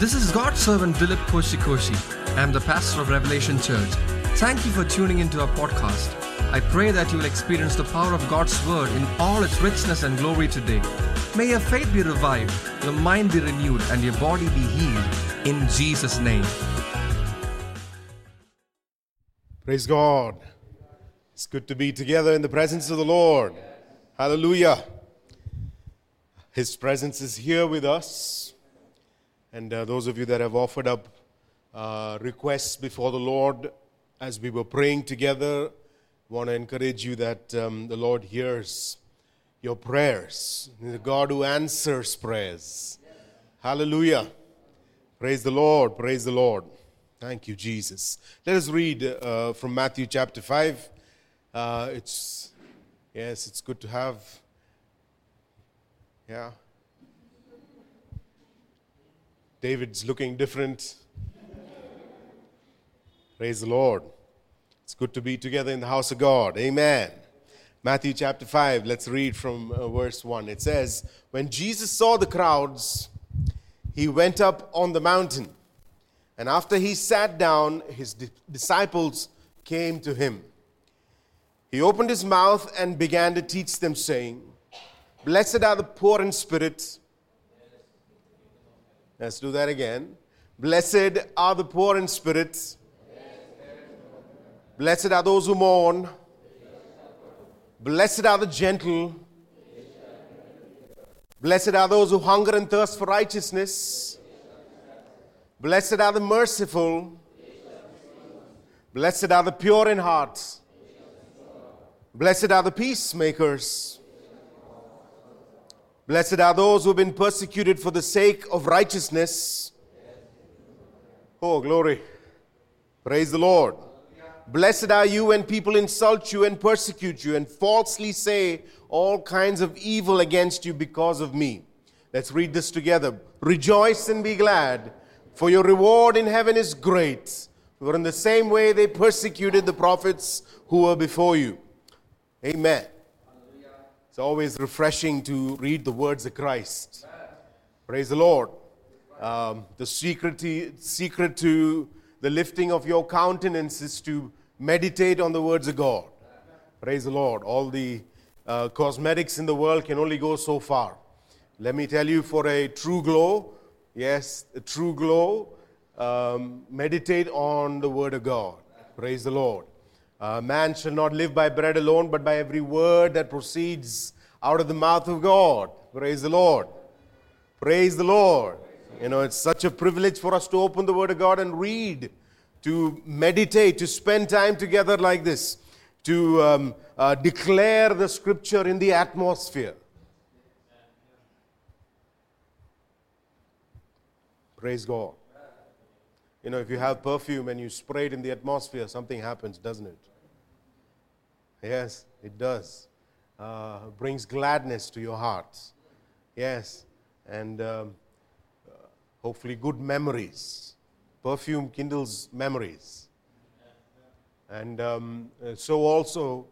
This is God's servant Dilip Koshikoshi. I am the pastor of Revelation Church. Thank you for tuning into our podcast. I pray that you will experience the power of God's word in all its richness and glory today. May your faith be revived, your mind be renewed, and your body be healed in Jesus' name. Praise God. It's good to be together in the presence of the Lord. Hallelujah. His presence is here with us. And uh, those of you that have offered up uh, requests before the Lord as we were praying together, want to encourage you that um, the Lord hears your prayers. The God who answers prayers. Hallelujah. Praise the Lord. Praise the Lord. Thank you, Jesus. Let us read uh, from Matthew chapter 5. Uh, it's, yes, it's good to have, yeah, David's looking different. Praise the Lord. It's good to be together in the house of God. Amen. Matthew chapter 5, let's read from uh, verse 1. It says, When Jesus saw the crowds, he went up on the mountain. And after he sat down, his di- disciples came to him. He opened his mouth and began to teach them, saying, Blessed are the poor in spirit Let's do that again. Blessed are the poor in spirit. Blessed are those who mourn. Blessed are the gentle. Blessed are those who hunger and thirst for righteousness. Blessed are the merciful. Blessed are the pure in heart. Blessed are the peacemakers. Blessed are those who have been persecuted for the sake of righteousness. Oh, glory. Praise the Lord. Blessed are you when people insult you and persecute you and falsely say all kinds of evil against you because of me. Let's read this together. Rejoice and be glad, for your reward in heaven is great. For in the same way they persecuted the prophets who were before you. Amen. It's always refreshing to read the words of Christ. Praise the Lord. Um, the secret, secret to the lifting of your countenance is to meditate on the words of God. Praise the Lord. All the uh, cosmetics in the world can only go so far. Let me tell you, for a true glow, yes, a true glow, um, meditate on the Word of God. Praise the Lord. Uh, man shall not live by bread alone, but by every word that proceeds out of the mouth of God. Praise the Lord. Praise the Lord. You know, it's such a privilege for us to open the Word of God and read, to meditate, to spend time together like this, to um, uh, declare the Scripture in the atmosphere. Praise God. You know, if you have perfume and you spray it in the atmosphere, something happens, doesn't it? Yes, it does. Uh, brings gladness to your hearts. Yes, and um, uh, hopefully good memories. Perfume kindles memories. And um, uh, so also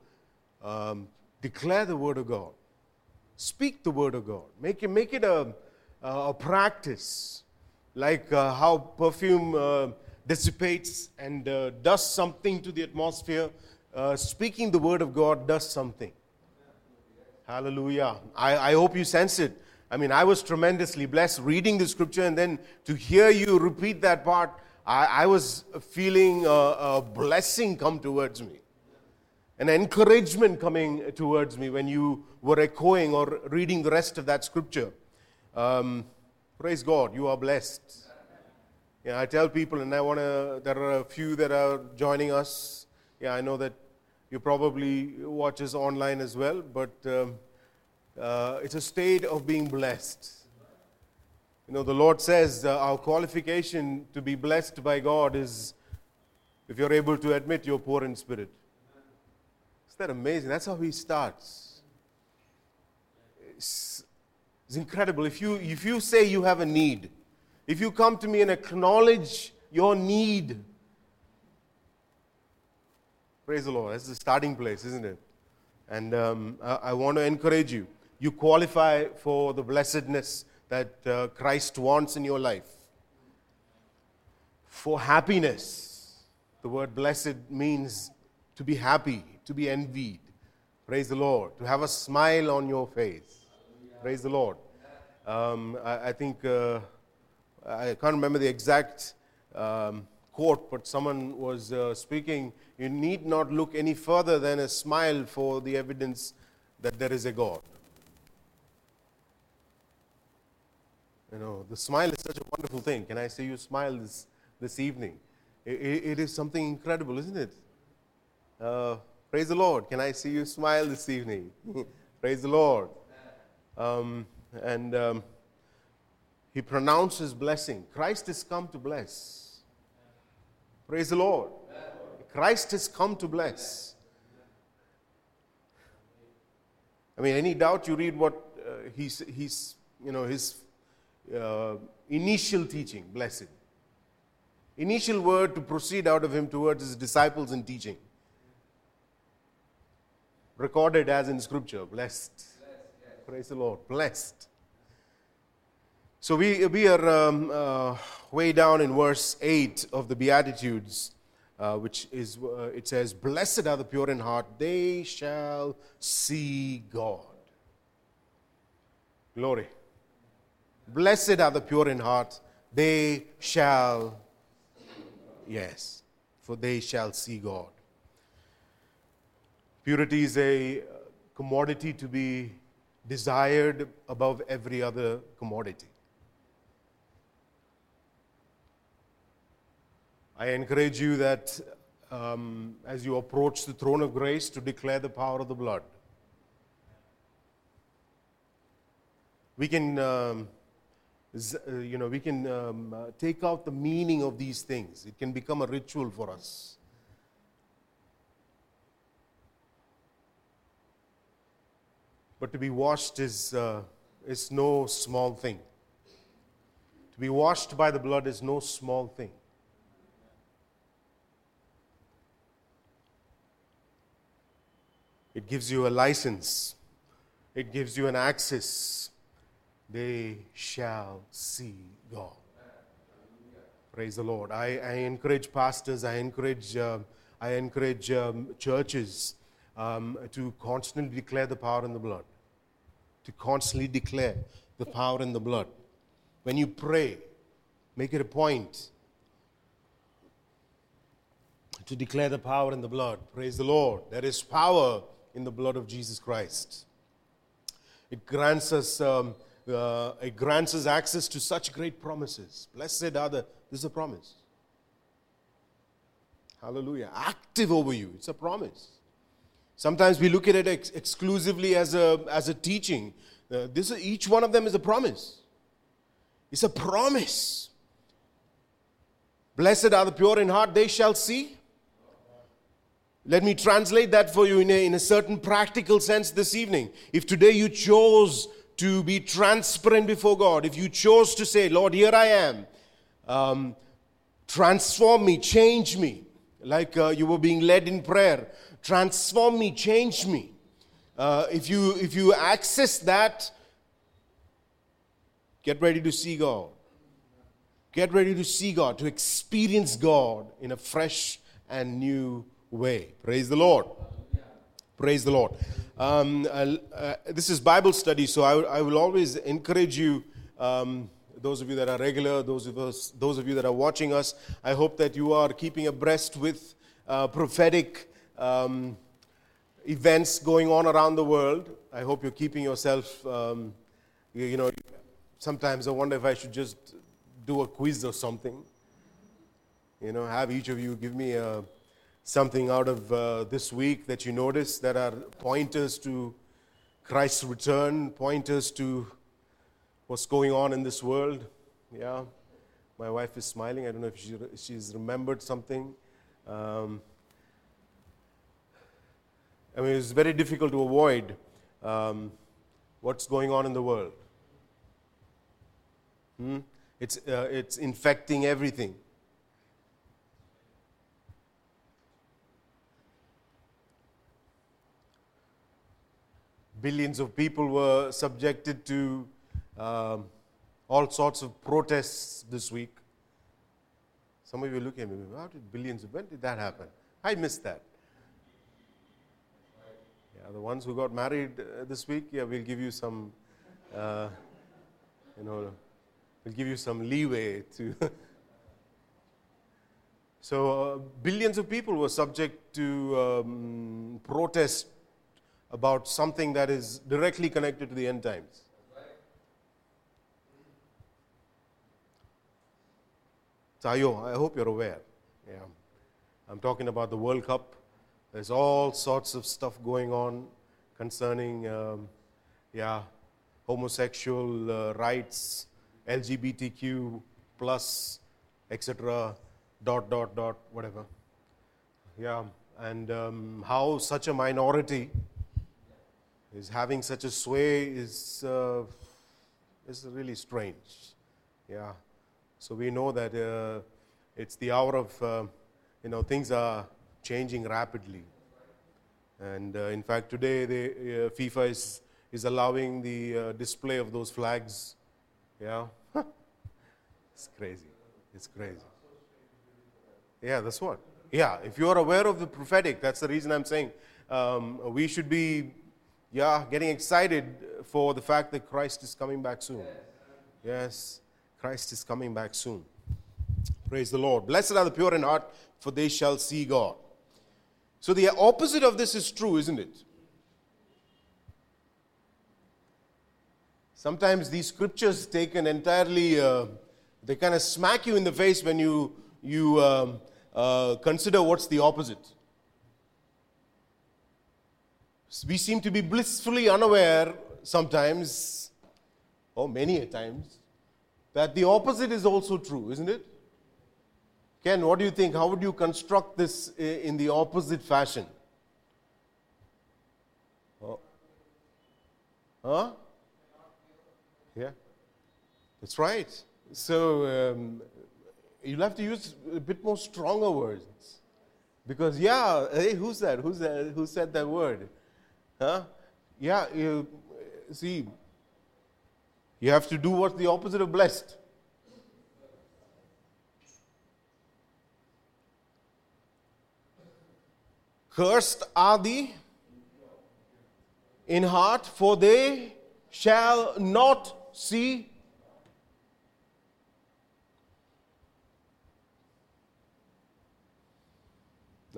um, declare the Word of God. Speak the Word of God. Make it, make it a, a practice, like uh, how perfume uh, dissipates and uh, does something to the atmosphere uh, speaking the word of God does something. Hallelujah. I, I hope you sense it. I mean, I was tremendously blessed reading the scripture and then to hear you repeat that part, I, I was feeling a, a blessing come towards me, an encouragement coming towards me when you were echoing or reading the rest of that scripture. Um, praise God, you are blessed. Yeah, I tell people, and I want to, there are a few that are joining us yeah, I know that you probably watch us online as well, but um, uh, it's a state of being blessed. You know, the Lord says uh, our qualification to be blessed by God is if you're able to admit you're poor in spirit. Isn't that amazing? That's how He starts. It's, it's incredible. If you, if you say you have a need, if you come to me and acknowledge your need, Praise the Lord. That's the starting place, isn't it? And um, I, I, want to encourage you. You qualify for the blessedness that uh, Christ wants in your life. for happiness. The word blessed means to be happy, to be envied. Praise the Lord. To have a smile on your face. Praise the Lord. Um, I, I, think, uh, I can't remember the exact um, quote, but someone was uh, speaking. You need not look any further than a smile for the evidence that there is a God. You know, the smile is such a wonderful thing. Can I say you smile this, this evening? it, it is something incredible, isn't it? Uh, praise the Lord. Can I see you smile this evening? praise the Lord. Um, and um, he pronounces blessing. Christ has come to bless. Praise the Lord. Christ has come to bless. I mean, any doubt you read what uh, he's, he's, you know, his uh, initial teaching, blessed. Initial word to proceed out of him towards his disciples in teaching. Recorded as in scripture, blessed. blessed yes. Praise the Lord, blessed. So we, we are um, uh, way down in verse 8 of the Beatitudes, uh, which is, uh, it says, Blessed are the pure in heart, they shall see God. Glory. Blessed are the pure in heart, they shall, yes, for they shall see God. Purity is a commodity to be desired above every other commodity. I encourage you that um, as you approach the throne of grace to declare the power of the blood. We can, um, uh, you know, we can um, uh, take out the meaning of these things. It can become a ritual for us. But to be washed is, uh, is no small thing. To be washed by the blood is no small thing. It gives you a license, it gives you an access. They shall see God. Praise the Lord. I, I encourage pastors, I encourage, uh, I encourage um, churches um, to constantly declare the power in the blood. To constantly declare the power in the blood. When you pray, make it a point to declare the power in the blood. Praise the Lord. There is power in the blood of Jesus Christ. It grants us, um, uh, it grants us access to such great promises. Blessed are the, this is a promise. Hallelujah. Active over you. It's a promise. Sometimes we look at it ex- exclusively as a, as a teaching. Uh, this, each one of them is a promise. It's a promise. Blessed are the pure in heart, they shall see. Let me translate that for you in a, in a certain practical sense this evening. If today you chose to be transparent before God, if you chose to say, Lord, here I am, um, transform me, change me, like uh, you were being led in prayer, transform me, change me. Uh, if, you, if you access that, get ready to see God. Get ready to see God, to experience God in a fresh and new way. Praise the Lord. Praise the Lord. Um, uh, this is Bible study, so I, I will always encourage you, um, those of you that are regular, those of us, those of you that are watching us. I hope that you are keeping abreast with uh, prophetic um, events going on around the world. I hope you're keeping yourself. Um, you, you know, sometimes I wonder if I should just do a quiz or something. You know, have each of you give me a something out of uh, this week that you notice that are pointers to Christ's return, pointers to what's going on in this world? Yeah. My wife is smiling. I don't know if she, she's remembered something. Um, I mean, it's very difficult to avoid um, what's going on in the world. Hmm? It's, uh, it's infecting everything. Billions of people were subjected to um, all sorts of protests this week. Some of you look at me, how did billions, of when did that happen? I missed that. Yeah, the ones who got married uh, this week, yeah, we'll give you some, uh, you know, we'll give you some leeway to. so, uh, billions of people were subject to um, about something that is directly connected to the end times. Tayo, I hope you're aware. Yeah. I'm talking about the World Cup. There's all sorts of stuff going on concerning, um, yeah, homosexual uh, rights, LGBTQ plus, etc. Dot dot dot whatever. Yeah, and um, how such a minority is having such a sway is uh, is really strange. Yeah. So we know that uh, it's the hour of, uh, you know, things are changing rapidly. And uh, in fact, today the, uh, FIFA is, is allowing the uh, display of those flags. Yeah. it's crazy. It's crazy. Yeah, that's what. Yeah, if you are aware of the prophetic, that's the reason I'm saying um, we should be, yeah, getting excited for the fact that Christ is coming back soon. Yes. Christ is coming back soon. Praise the Lord. Blessed are the pure in heart, for they shall see God. So the opposite of this is true, isn't it? Sometimes these scriptures taken entirely, uh, they kind of smack you in the face when you, you um, uh, consider what's the opposite. We seem to be blissfully unaware sometimes, or many a times, that the opposite is also true, isn't it? Ken, what do you think? How would you construct this in the opposite fashion? Oh. Huh? Yeah. That's right. So um, you'll have to use a bit more stronger words. Because, yeah, hey, who's that? Who's that? Who said that word? Huh? Yeah, you, see, you have to do what's the opposite of blessed. Cursed are the in heart, for they shall not see.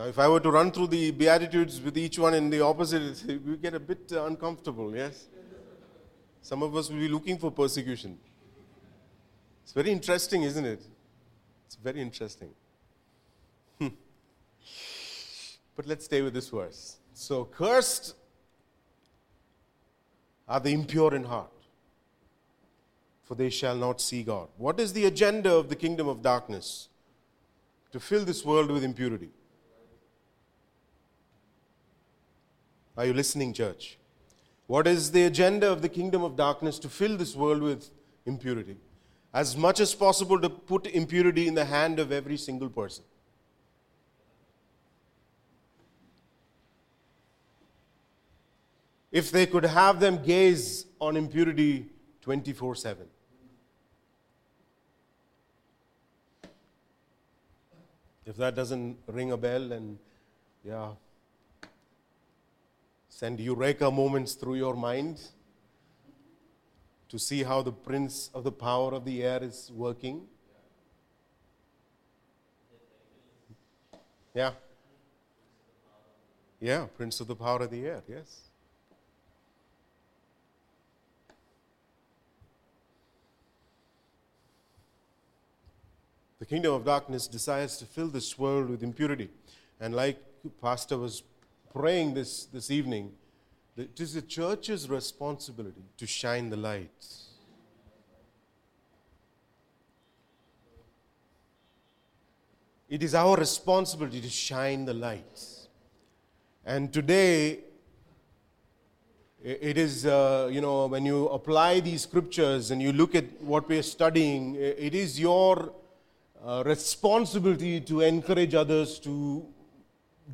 Now, if I were to run through the Beatitudes with each one in the opposite, we get a bit uncomfortable, yes? Some of us will be looking for persecution. It's very interesting, isn't it? It's very interesting. Hmm. but let's stay with this verse. So, cursed are the impure in heart, for they shall not see God. What is the agenda of the kingdom of darkness? To fill this world with impurity. Are you listening, church? What is the agenda of the kingdom of darkness to fill this world with impurity? As much as possible to put impurity in the hand of every single person. If they could have them gaze on impurity 24 7. If that doesn't ring a bell, and yeah, send eureka moments through your mind to see how the prince of the power of the air is working. Yeah. Yeah, prince of the power of the air, yes. The kingdom of darkness desires to fill this world with impurity. And like Pastor was praying this, this evening that it is the church's responsibility to shine the light. It is our responsibility to shine the light. And today, it is, uh, you know, when you apply these scriptures and you look at what we are studying, it is your uh, responsibility to encourage others to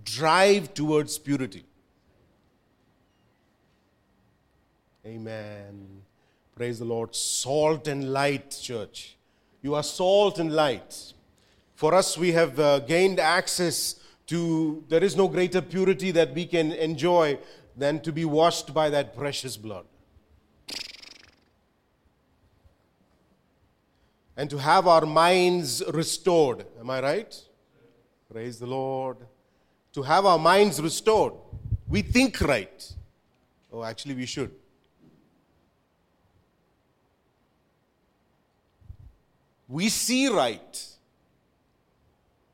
drive towards purity. Amen. Praise the Lord. Salt and light, church. You are salt and light. For us, we have uh, gained access to, there is no greater purity that we can enjoy than to be washed by that precious blood. And to have our minds restored. Am I right? Praise the Lord. To have our minds restored. We think right. Oh, actually, we should. We see right.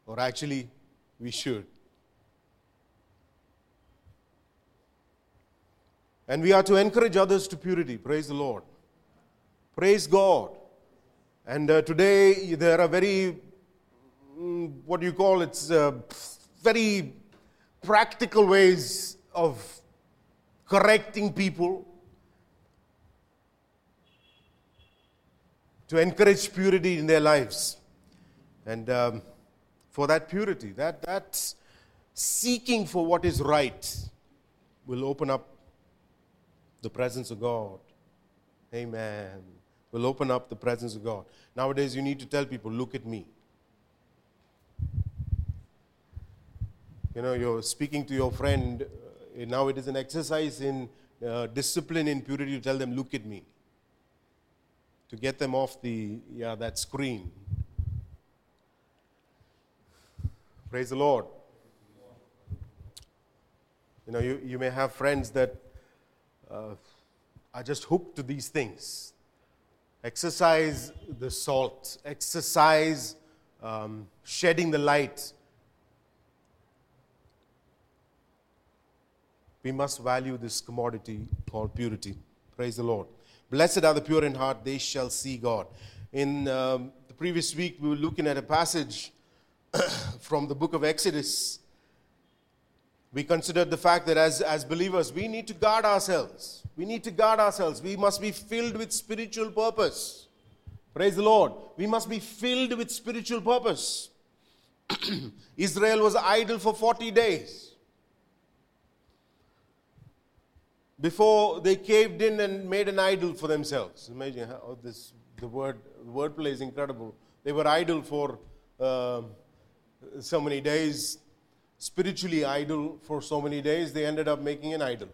Or actually, we should. And we are to encourage others to purity. Praise the Lord. Praise God. And uh, today there are very, mm, what do you call it, uh, very practical ways of correcting people to encourage purity in their lives. And um, for that purity, that, that seeking for what is right will open up the presence of God. Amen. Will open up the presence of God. Nowadays, you need to tell people, look at me. You know, you're speaking to your friend. Uh, now it is an exercise in uh, discipline in purity You tell them, look at me. To get them off the, yeah, that screen. Praise the Lord. You know, you, you may have friends that uh, are just hooked to these things. Exercise the salt, exercise um, shedding the light. We must value this commodity called purity. Praise the Lord. Blessed are the pure in heart, they shall see God. In um, the previous week, we were looking at a passage from the book of Exodus, we considered the fact that as, as believers, we need to guard ourselves. We need to guard ourselves. We must be filled with spiritual purpose. Praise the Lord. We must be filled with spiritual purpose. Israel was idle for 40 days before they caved in and made an idol for themselves. Imagine how this the word wordplay is incredible. They were idle for uh, so many days, spiritually idle for so many days, they ended up making an idol.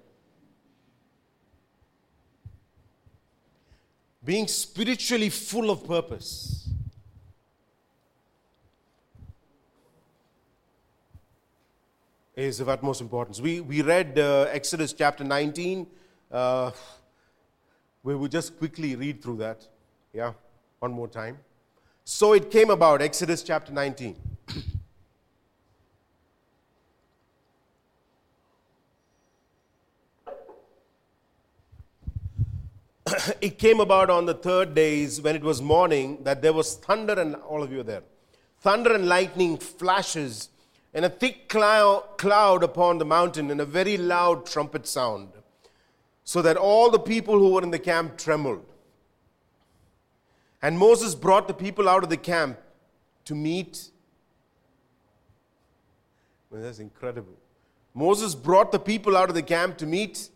Being spiritually full of purpose. Is of utmost importance. We, we read uh, Exodus chapter 19. Uh, we will just quickly read through that. Yeah, one more time. So it came about, Exodus chapter 19. it came about on the third days when it was morning that there was thunder and all of you are there thunder and lightning flashes and a thick cloud upon the mountain and a very loud trumpet sound so that all the people who were in the camp trembled. And moses brought the people out of the camp to meet. Well, that's incredible. Moses brought the people out of the camp to meet.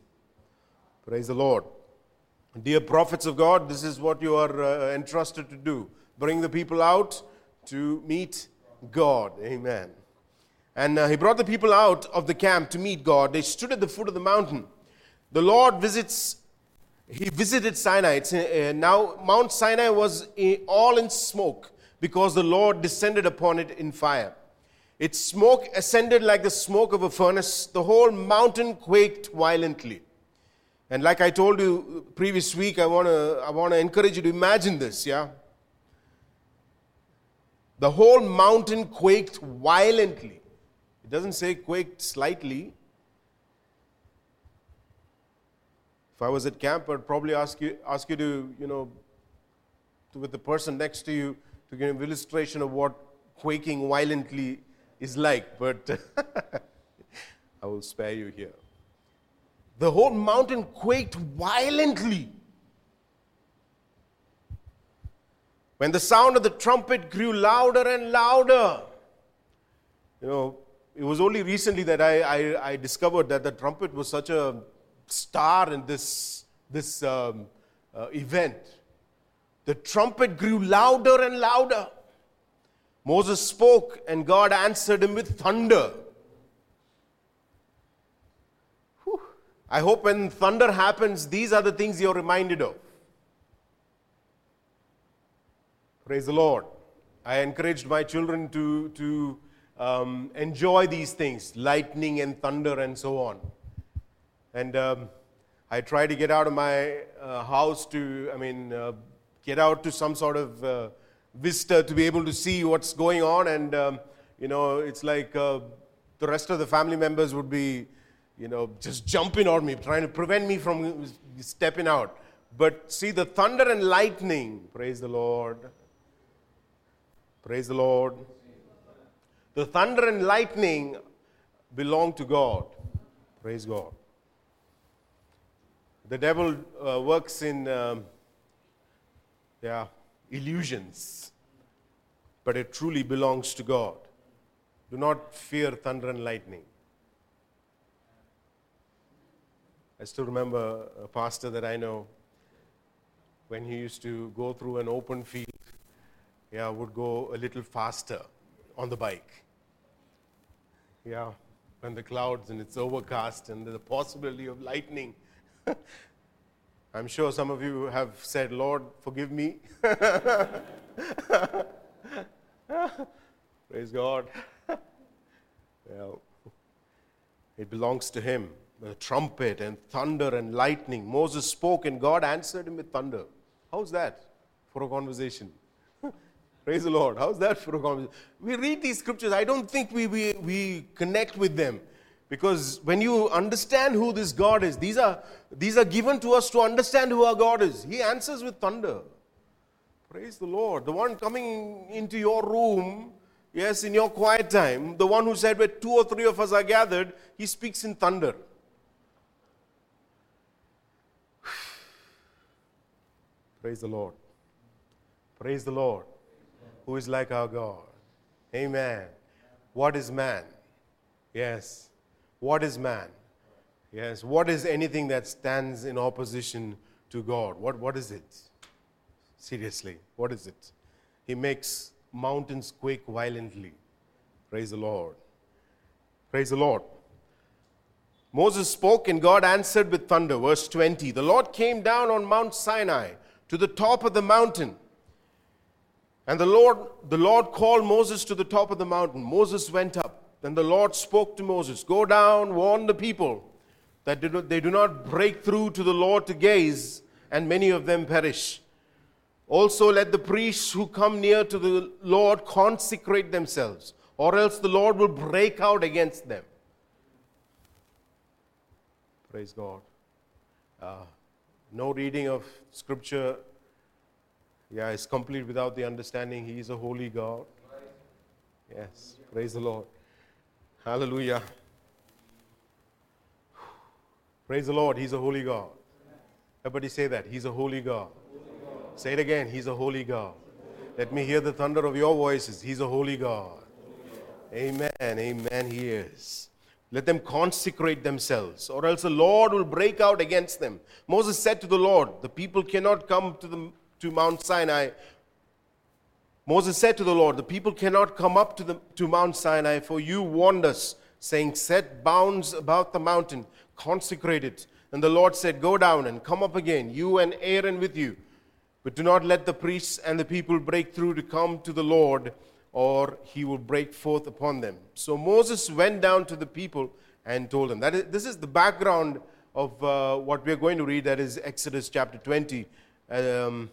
Praise the lord. Dear prophets of God, this is what you are uh, entrusted to do. Bring the people out to meet God. Amen. And uh, he brought the people out of the camp to meet God. They stood at the foot of the mountain. The Lord visits, he visited Sinai. Uh, now, Mount Sinai was all in smoke because the Lord descended upon it in fire. Its smoke ascended like the smoke of a furnace. The whole mountain quaked violently. And like I told you previous week, I want to I want to encourage you to imagine this, yeah? The whole mountain quaked violently. Doesn't say quaked slightly. If I was at camp, I'd probably ask you ask you to, you know, to, with the person next to you to give an illustration of what quaking violently is like, but I will spare you here the whole mountain quaked violently. When the sound of the trumpet grew louder and louder, you know, it was only recently that I, I, I discovered that the trumpet was such a star in this, this um, uh, event. The trumpet grew louder and louder. Moses spoke, and God answered him with thunder. Whew. I hope when thunder happens, these are the things you're reminded of. Praise the Lord. I encouraged my children to, to um, enjoy these things lightning and thunder and so on. And um, I try to get out of my uh, house to, I mean, uh, get out to some sort of uh, vista to be able to see what's going on. And, um, you know, it's like uh, the rest of the family members would be, you know, just jumping on me, trying to prevent me from stepping out. But see, the thunder and lightning, praise the Lord. Praise the Lord. The thunder and lightning belong to God. Praise God. The devil uh, works in um, yeah, illusions, but it truly belongs to God. Do not fear thunder and lightning. I still remember a pastor that I know when he used to go through an open field, yeah, would go a little faster on the bike. Yeah, when the clouds and it's overcast and the possibility of lightning. I'm sure some of you have said, Lord, forgive me. Praise God. well, it belongs to Him. The trumpet and thunder and lightning. Moses spoke and God answered him with thunder. How's that for a conversation? Praise the Lord. How's that for a conversation? We read these scriptures, I don't think we, we, we connect with them. Because when you understand who this God is, these are, these are given to us to understand who our God is. He answers with thunder. Praise the Lord. The one coming into your room, yes, in your quiet time, the one who said, Where two or three of us are gathered, he speaks in thunder. Praise the Lord. Praise the Lord who is like our God. Amen. What is man? Yes. What is man? Yes. What is anything that stands in opposition to God? What, what is it? Seriously, what is it? He makes mountains quake violently. Praise the Lord. Praise the Lord. Moses spoke and God answered with thunder. Verse 20 The Lord came down on Mount Sinai to the top of the mountain and the Lord, the Lord called Moses to the top of the mountain. Moses went up. Then the Lord spoke to Moses Go down, warn the people that they do not break through to the Lord to gaze, and many of them perish. Also, let the priests who come near to the Lord consecrate themselves, or else the Lord will break out against them. Praise God. Uh, no reading of scripture yeah, it's complete without the understanding He is a holy God. Yes, praise the Lord. Hallelujah. Praise the Lord, He's a holy God. Everybody say that. He's a holy God. Say it again. He's a holy God. Let me hear the thunder of your voices. He's a holy God. Amen. Amen. He is. Let them consecrate themselves, or else the Lord will break out against them. Moses said to the Lord, The people cannot come to the to Mount Sinai, Moses said to the Lord, The people cannot come up to, the, to Mount Sinai, for you warned us, saying, Set bounds about the mountain, consecrate it. And the Lord said, Go down and come up again, you and Aaron with you. But do not let the priests and the people break through to come to the Lord, or he will break forth upon them. So Moses went down to the people and told them. That is, this is the background of uh, what we are going to read, that is Exodus chapter 20. Um,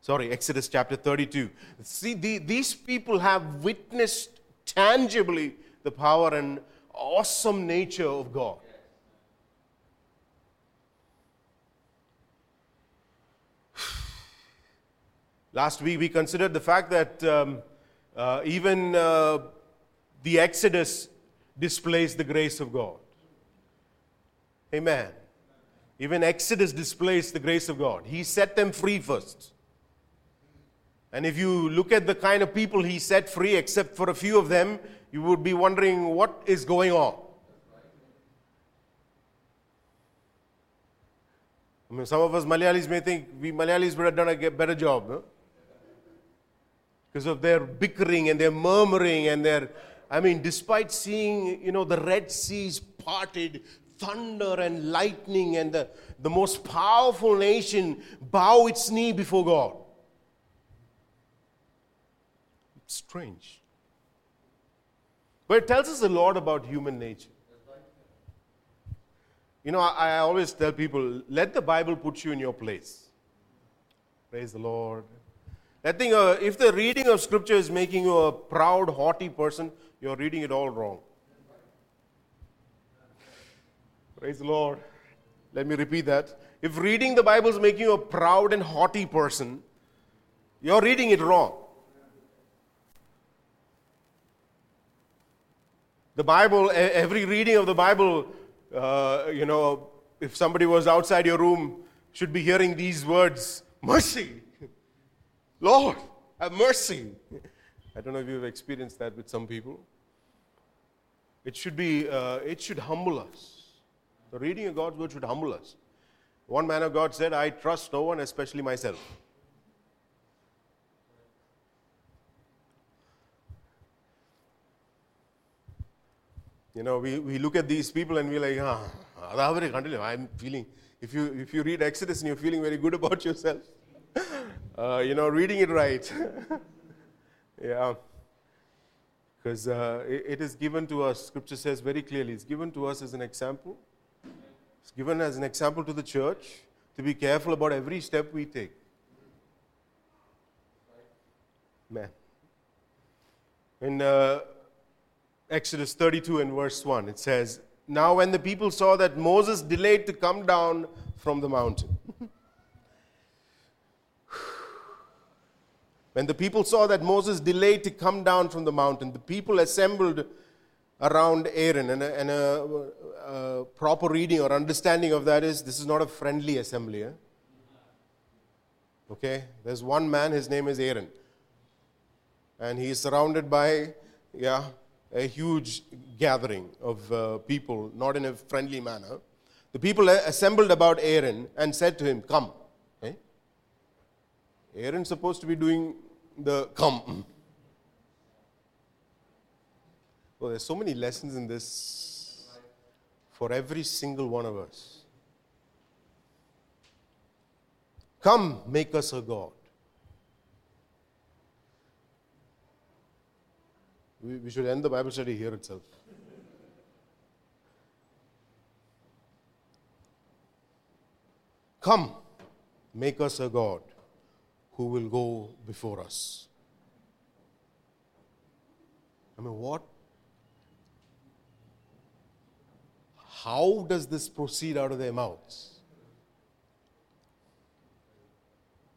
sorry, Exodus chapter 32. See, the, these people have witnessed tangibly the power and awesome nature of God. Last week we considered the fact that um, uh, even uh, the Exodus displays the grace of God. Amen. Even Exodus displays the grace of God. He set them free first. And if you look at the kind of people he set free, except for a few of them, you would be wondering what is going on. I mean, some of us Malayalis may think we Malayalis would have done a better job. because of their bickering and their murmuring and their, I mean, despite seeing, you know, the Red Seas parted, thunder and lightning, and the, the most powerful nation bow its knee before God. It's strange. But it tells us a lot about human nature. You know, I, I always tell people let the Bible put you in your place. Praise the Lord. I think uh, if the reading of Scripture is making you a proud, haughty person, you're reading it all wrong. Praise the Lord. Let me repeat that. If reading the Bible is making you a proud and haughty person, you're reading it wrong. The Bible, every reading of the Bible, uh, you know, if somebody was outside your room, should be hearing these words mercy. Lord, have mercy. I don't know if you've experienced that with some people. It should be, uh, it should humble us. The reading of God's word should humble us. One man of God said, I trust no one, especially myself. You know, we, we look at these people and we're like, ah, I'm feeling, if you, if you read Exodus and you're feeling very good about yourself, uh, you know, reading it right. yeah. Because uh, it, it is given to us, scripture says very clearly, it's given to us as an example. It's given as an example to the church to be careful about every step we take. Man. In uh, Exodus 32 and verse 1, it says, Now when the people saw that Moses delayed to come down from the mountain, When the people saw that Moses delayed to come down from the mountain, the people assembled around Aaron. And a, and a, a proper reading or understanding of that is this is not a friendly assembly. Eh? Okay? There's one man, his name is Aaron. And he is surrounded by, yeah, a huge gathering of uh, people, not in a friendly manner. The people assembled about Aaron and said to him, Come. Okay? Aaron's supposed to be doing the come. Well, there's so many lessons in this for every single one of us. Come, make us a God. We, we should end the Bible study here itself. Come, make us a God who will go before us. I mean, what? How does this proceed out of their mouths?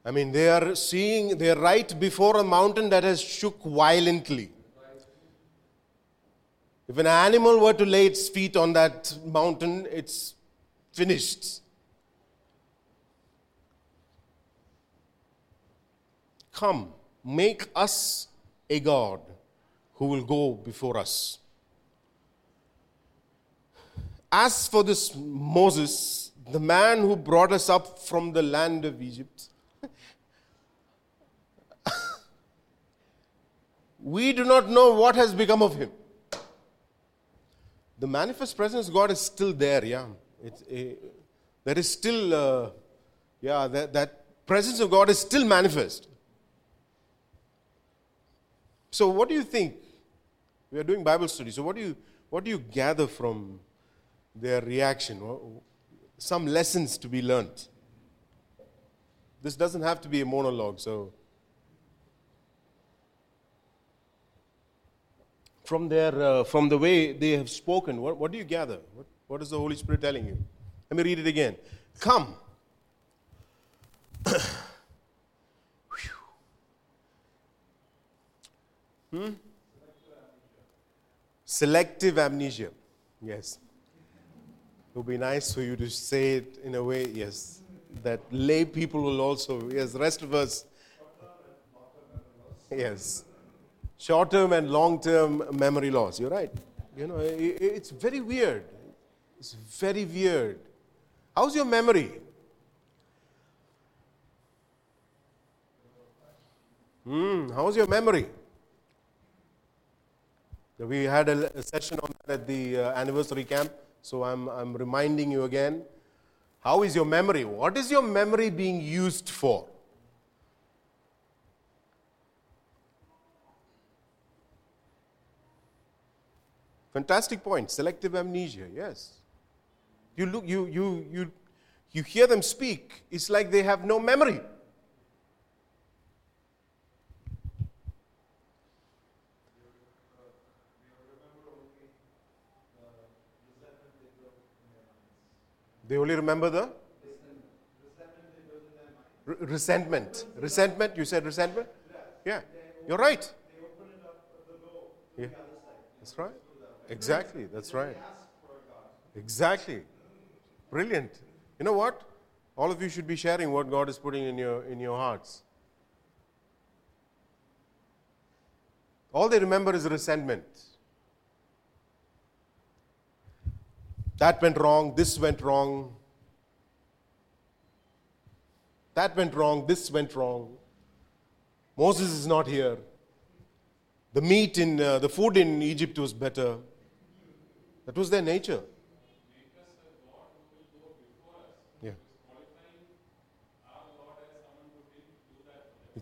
I mean, they are seeing, they are right before a mountain that has shook violently. If an animal were to lay its feet on that mountain, it's finished. Come, make us a God who will go before us. As for this Moses, the man who brought us up from the land of Egypt, we do not know what has become of him. The manifest presence of God is still there, yeah. It's a, there is still, uh, yeah, that, that presence of God is still manifest. So, what do you think? We are doing Bible study. So, what do you, what do you gather from their reaction? Some lessons to be learned. This doesn't have to be a monologue, so. From, their, uh, from the way they have spoken, what, what do you gather? What, what is the Holy Spirit telling you? Let me read it again. Come. Hmm? Selective amnesia. Yes. It would be nice for you to say it in a way, yes, that lay people will also, yes, the rest of us. Yes. Short term and long term memory loss. You're right. You know, it's very weird. It's very weird. How's your memory? Hmm? How's your memory? We had a, a session on that at the uh, anniversary camp, so I'm, I'm reminding you again. How is your memory? What is your memory being used for? Fantastic point. Selective amnesia, yes. You look, you, you, you, you hear them speak, it's like they have no memory. They only remember the Re- resentment. Resentment, you said resentment? Yeah, you're right. Yeah. That's right. Exactly, that's right. Exactly. Brilliant. You know what? All of you should be sharing what God is putting in your, in your hearts. All they remember is resentment. That went wrong, this went wrong. That went wrong, this went wrong. Moses is not here. The meat in uh, the food in Egypt was better. That was their nature. Yeah.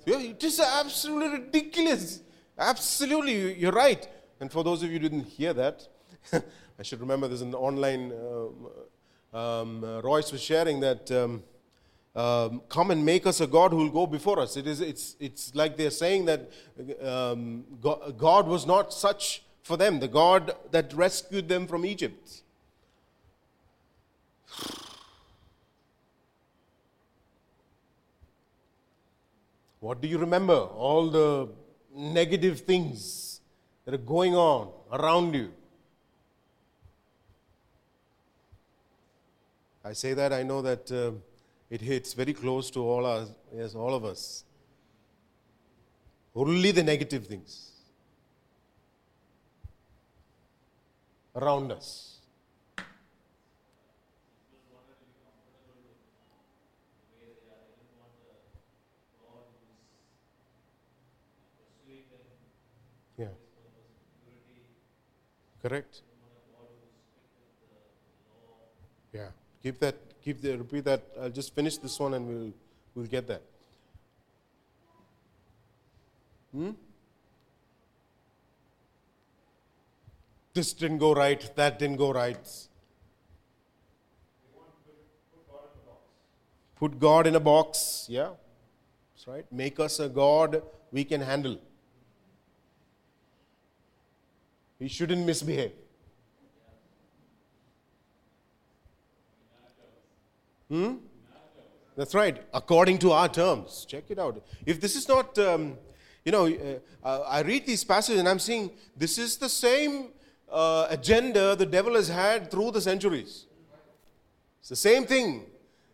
It is absolutely ridiculous. Absolutely, you're right. And for those of you who didn't hear that, I should remember there's an online. Uh, um, uh, Royce was sharing that. Um, um, come and make us a God who will go before us. It is, it's, it's like they're saying that um, God, God was not such for them, the God that rescued them from Egypt. What do you remember? All the negative things that are going on around you. I say that, I know that. Uh, it hits very close to all us, yes, all of us. Only the negative things around us. Yeah. Correct. Yeah. Keep that keep the, repeat that. I'll just finish this one and we'll, we'll get that. Hmm? This didn't go right, that didn't go right. Put God in a box, yeah. That's right. Make us a God we can handle. We shouldn't misbehave. Hmm? That's right, according to our terms. Check it out. If this is not, um, you know, uh, I read these passages and I'm seeing this is the same uh, agenda the devil has had through the centuries. It's the same thing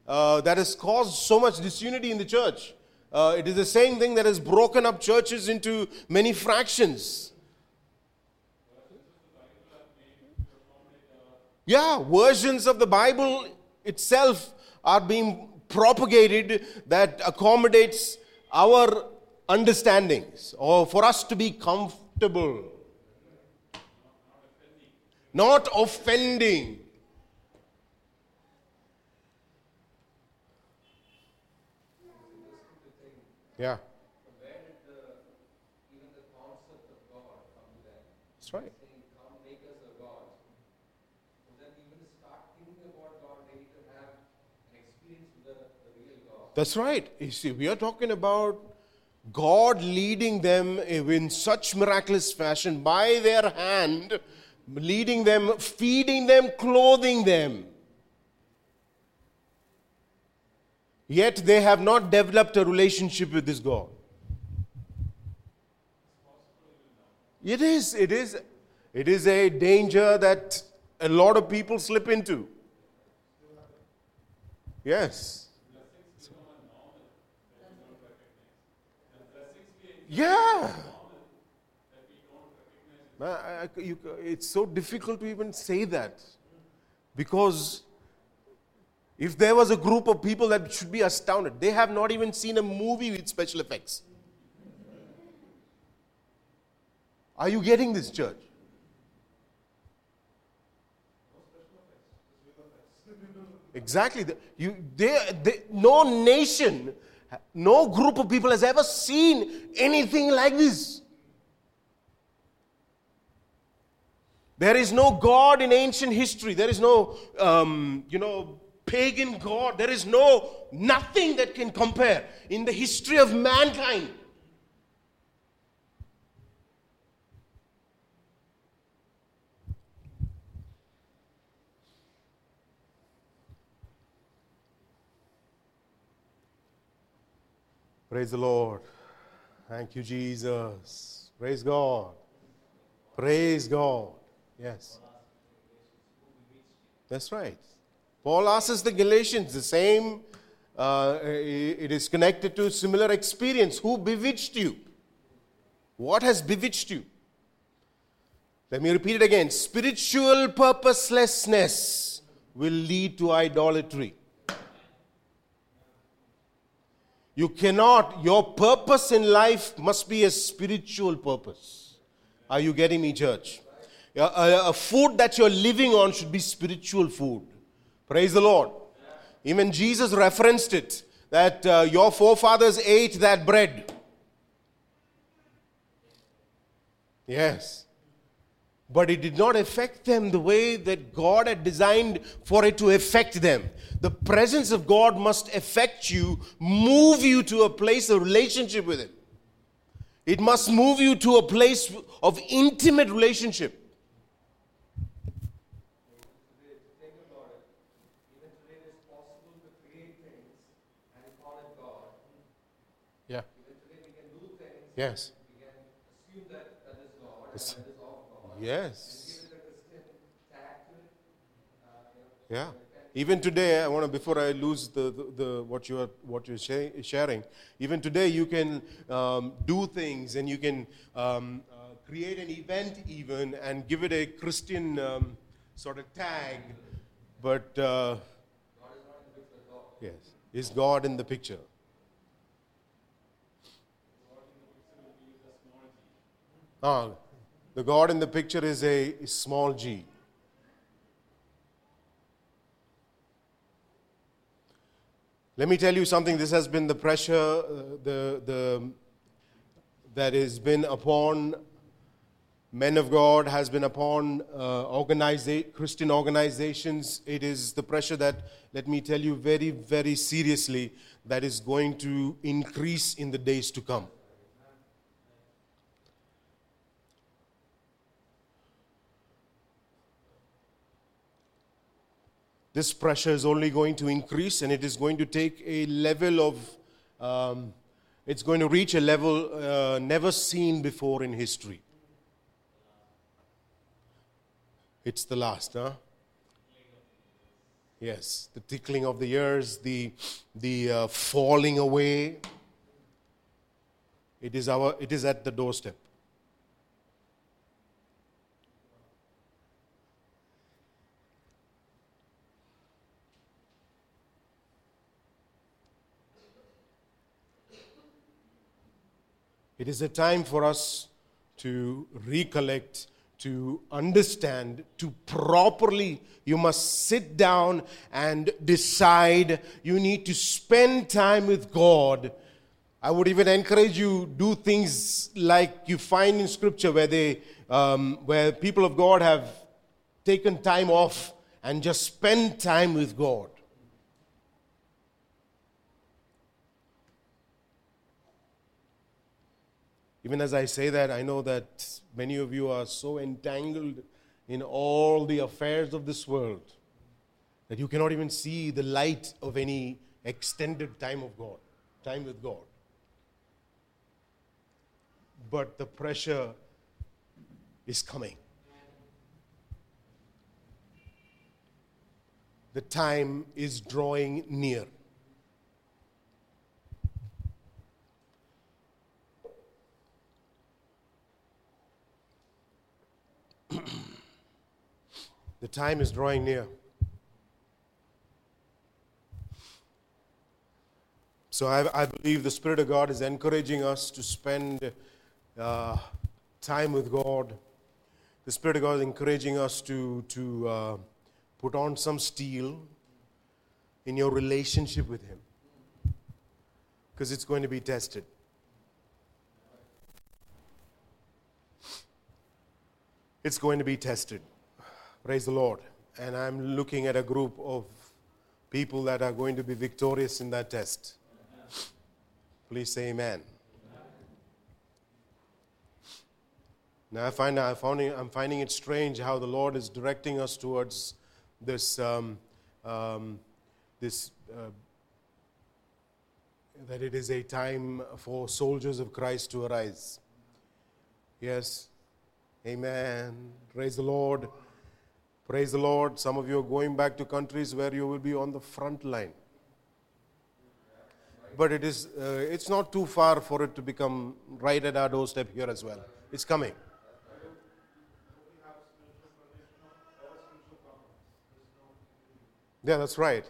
uh, that has caused so much disunity in the church. Uh, it is the same thing that has broken up churches into many fractions. Yeah, versions of the Bible itself are being propagated that accommodates our understandings or for us to be comfortable. Not offending. Yeah. That's right. That's right. You see, we are talking about God leading them in such miraculous fashion by their hand, leading them, feeding them, clothing them. Yet they have not developed a relationship with this God. It is, it is, it is a danger that a lot of people slip into. Yes. Yeah. It's so difficult to even say that. Because if there was a group of people that should be astounded, they have not even seen a movie with special effects. Are you getting this, church? Exactly. You, they, they, no nation, no group of people has ever seen anything like this. There is no God in ancient history. There is no, um, you know, pagan God. There is no, nothing that can compare in the history of mankind. Praise the Lord. Thank you, Jesus. Praise God. Praise God. Yes. That's right. Paul asks the Galatians the same, uh, it is connected to similar experience. Who bewitched you? What has bewitched you? Let me repeat it again. Spiritual purposelessness will lead to idolatry. You cannot, your purpose in life must be a spiritual purpose. Are you getting me, church? A, a- food that you're living on should be spiritual food. Praise the Lord. Even Jesus referenced it that uh, your forefathers ate that bread. Yes. But it did not affect them the way that God had designed for it to affect them. The presence of God must affect you, move you to a place of relationship with Him. It must move you to a place of intimate relationship. Think about it. Even today it is possible to create things and call it God. Yeah. Even today we can do things, Yes. Yes. Yeah. Even today, I want to before I lose the, the, the what you are what you're sha- sharing. Even today, you can um, do things and you can um, uh, create an event even and give it a Christian um, sort of tag, but uh, yes, is God in the picture? Ah, the God in the picture is a small g. Let me tell you something. This has been the pressure uh, the, the, that has been upon men of God, has been upon uh, organiza- Christian organizations. It is the pressure that, let me tell you very, very seriously, that is going to increase in the days to come. This pressure is only going to increase and it is going to take a level of um, it's going to reach a level uh, never seen before in history. It's the last huh? Yes the tickling of the ears the the uh, falling away. It is our it is at the doorstep It is a time for us to recollect, to understand, to properly, you must sit down and decide. You need to spend time with God. I would even encourage you do things like you find in Scripture where they, um, where people of God have taken time off and just spend time with God. Even as I say that, I know that many of you are so entangled in all the affairs of this world that you cannot even see the light of any extended time of God, time with God. But the pressure is coming. The time is drawing near. The time is drawing near. So I, I believe the Spirit of God is encouraging us to spend uh, time with God. The Spirit of God is encouraging us to, to uh, put on some steel in your relationship with Him because it's going to be tested. It's going to be tested. Praise the Lord. And I'm looking at a group of people that are going to be victorious in that test. Please say amen. Now I find I I'm finding it strange how the Lord is directing us towards this um, um, this uh, that it is a time for soldiers of Christ to arise. Yes, Amen. Praise the Lord. Praise the Lord. Some of you are going back to countries where you will be on the front line. But it is, uh, it's not too far for it to become right at our doorstep here as well. It's coming. Yeah, that's right.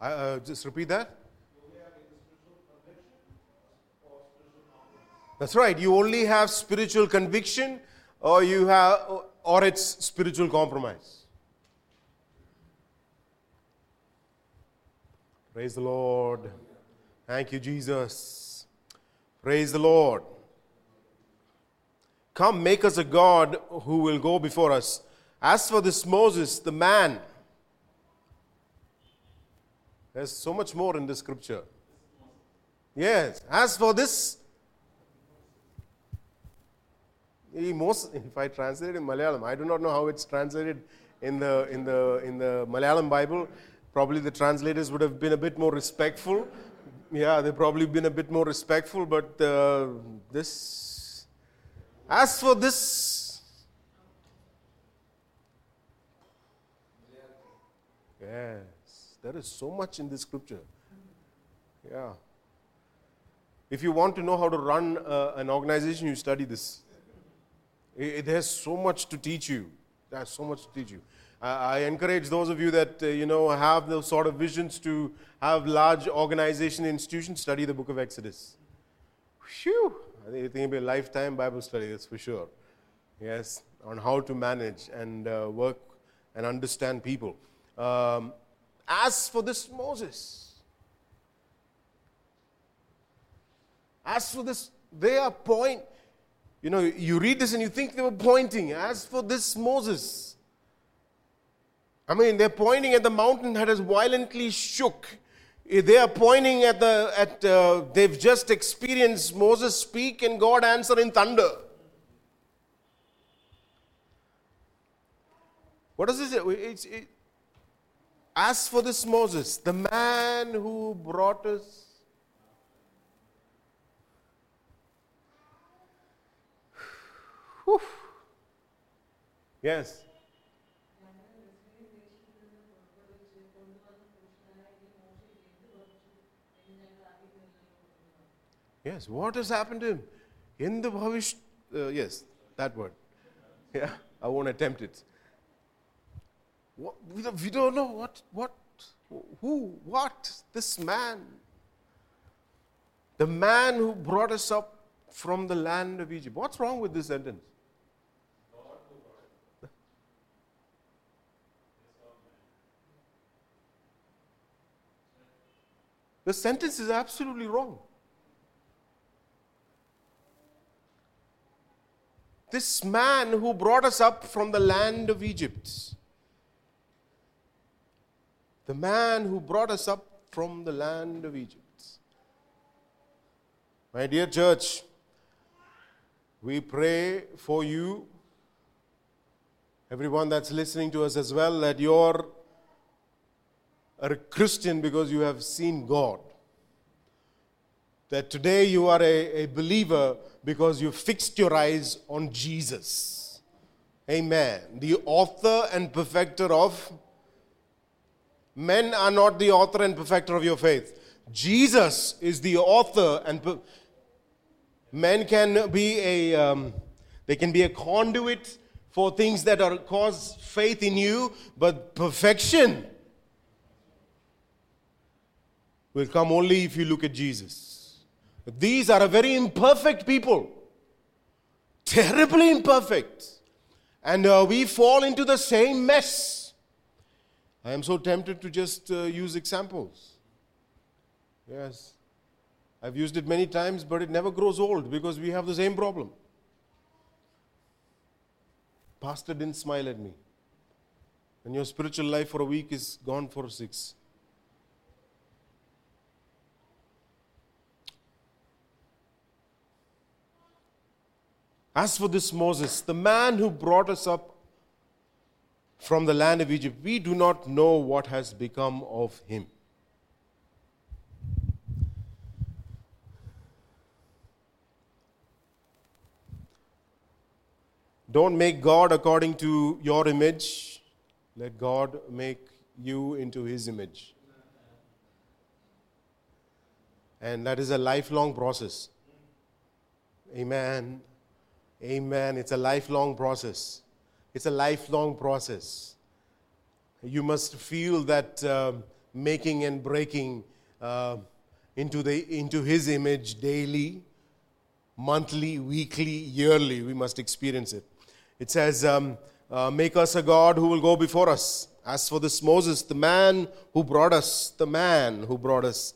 uh, just repeat that. That's right. You only have spiritual conviction or you have or it's spiritual compromise. Praise the lord. Thank you jesus. Praise the lord. Come make us a god who will go before us. As for this moses the man there's so much more in this scripture. Yes as for this most, if I translate in Malayalam, I do not know how it's translated in the, in the, in the Malayalam Bible. Probably the translators would have been a bit more respectful. Yeah, they've probably been a bit more respectful, but uh, this, as for this, yes, there is so much in this scripture. Yeah. If you want to know how to run uh, an organization, you study this. It has so much to teach you. There's so much to teach you. I encourage those of you that uh, you know have those sort of visions to have large organization institutions study the book of Exodus. Phew! I think it'll be a lifetime Bible study. That's for sure. Yes, on how to manage and uh, work and understand people. Um, as for this Moses, as for this, they are point. You know, you read this and you think they were pointing. As for this Moses, I mean, they're pointing at the mountain that has violently shook. They are pointing at the, at, uh, they've just experienced Moses speak and God answer in thunder. What does it say? It's, it, as for this Moses, the man who brought us Whew. Yes. Yes, what has happened to him? In the Bhavish, uh, yes, that word. Yeah, I won't attempt it. What, we, don't, we don't know what, what, who, what, this man. The man who brought us up from the land of Egypt. What's wrong with this sentence? The sentence is absolutely wrong. This man who brought us up from the land of Egypt, the man who brought us up from the land of Egypt. My dear church, we pray for you, everyone that's listening to us as well, that your a Christian because you have seen God. That today you are a, a believer because you fixed your eyes on Jesus. Amen. The author and perfecter of men are not the author and perfecter of your faith. Jesus is the author and per- men can be a um, they can be a conduit for things that are cause faith in you, but perfection will come only if you look at Jesus. These are a very imperfect people. terribly imperfect. And uh, we fall into the same mess. I am so tempted to just uh, use examples. Yes. I've used it many times, but it never grows old because we have the same problem. Pastor didn't smile at me. And your spiritual life for a week is gone for six. As for this Moses, the man who brought us up from the land of Egypt, we do not know what has become of him. Don't make God according to your image. Let God make you into his image. And that is a lifelong process. Amen. Amen. It's a lifelong process. It's a lifelong process. You must feel that uh, making and breaking uh, into, the, into His image daily, monthly, weekly, yearly. We must experience it. It says, um, uh, Make us a God who will go before us. As for this Moses, the man who brought us, the man who brought us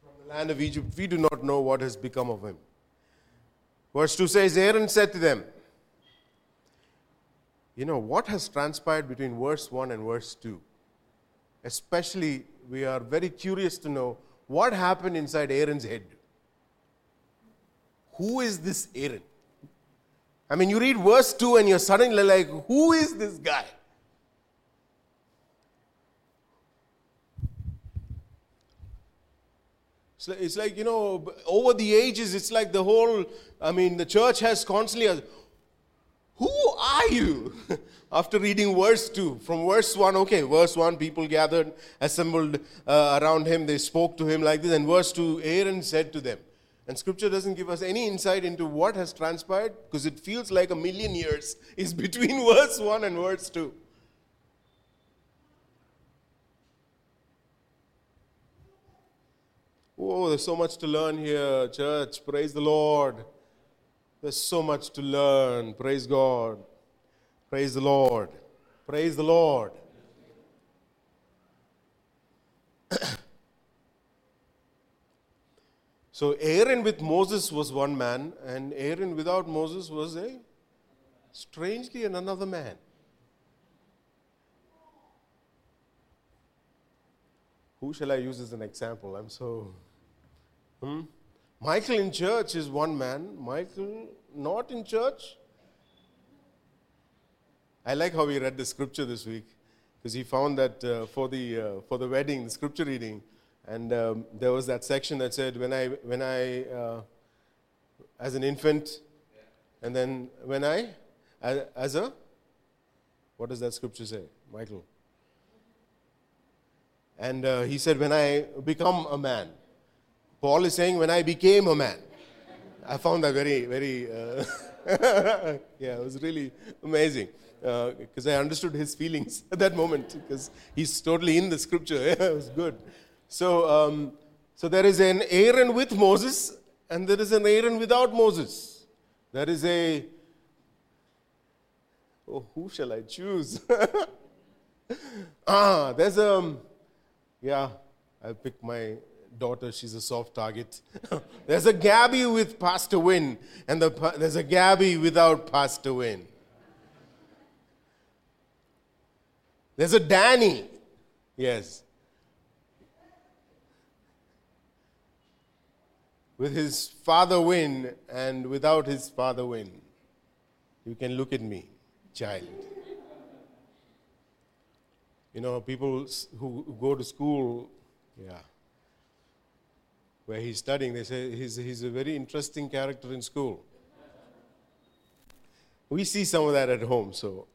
from the land of Egypt, we do not know what has become of him. Verse 2 says, Aaron said to them, You know, what has transpired between verse 1 and verse 2? Especially, we are very curious to know what happened inside Aaron's head. Who is this Aaron? I mean, you read verse 2 and you're suddenly like, Who is this guy? It's like, you know, over the ages, it's like the whole, I mean, the church has constantly, asked who are you? After reading verse 2, from verse 1, okay, verse 1, people gathered, assembled uh, around him, they spoke to him like this, and verse 2, Aaron said to them. And scripture doesn't give us any insight into what has transpired because it feels like a million years is between verse 1 and verse 2. Oh, there's so much to learn here, church. Praise the Lord. There's so much to learn. Praise God. Praise the Lord. Praise the Lord. so, Aaron with Moses was one man, and Aaron without Moses was a strangely another man. Who shall I use as an example? I'm so Hmm? Michael in church is one man, Michael not in church. I like how he read the scripture this week because he found that uh, for, the, uh, for the wedding, the scripture reading, and um, there was that section that said, When I, when I uh, as an infant, and then when I, as, as a, what does that scripture say, Michael? And uh, he said, When I become a man. Paul is saying, when I became a man. I found that very, very, uh, yeah, it was really amazing because uh, I understood his feelings at that moment because he's totally in the scripture. Yeah, it was good. So, um, so there is an Aaron with Moses and there is an Aaron without Moses. There is a, oh, who shall I choose? ah, there's a, um, yeah, I'll pick my daughter, she's a soft target. there's a Gabby with Pastor Vin, and the, there's a Gabby without Pastor Vin. There's a Danny, yes, with his father Vin and without his father Vin. You can look at me, child. You know, people who go to school, yeah where he's studying, they say he's, he's a very interesting character in school. We see some of that at home, so.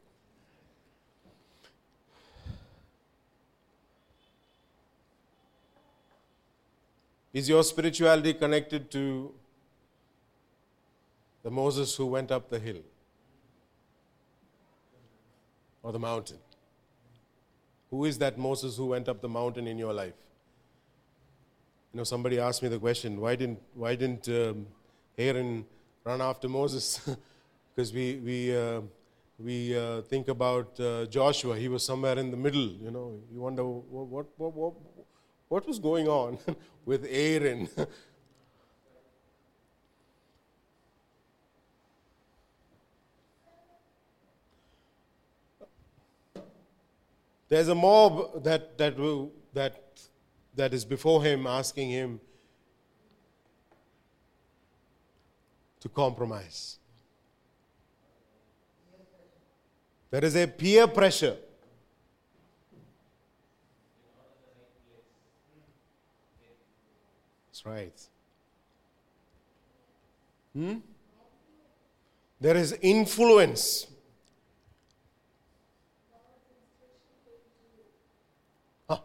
Is your spirituality connected to the Moses who went up the hill or the mountain? Who is that Moses who went up the mountain in your life? You know, somebody asked me the question, why didn't, why didn't um, Aaron run after Moses because we, we, uh, we uh, think about uh, Joshua. He was somewhere in the middle, you know. You wonder what, what, what, what, what was going on with Aaron. There's a mob that, that, will, that, that is before him asking him to compromise. There is a peer pressure. That's right. Hmm? There is influence. Huh.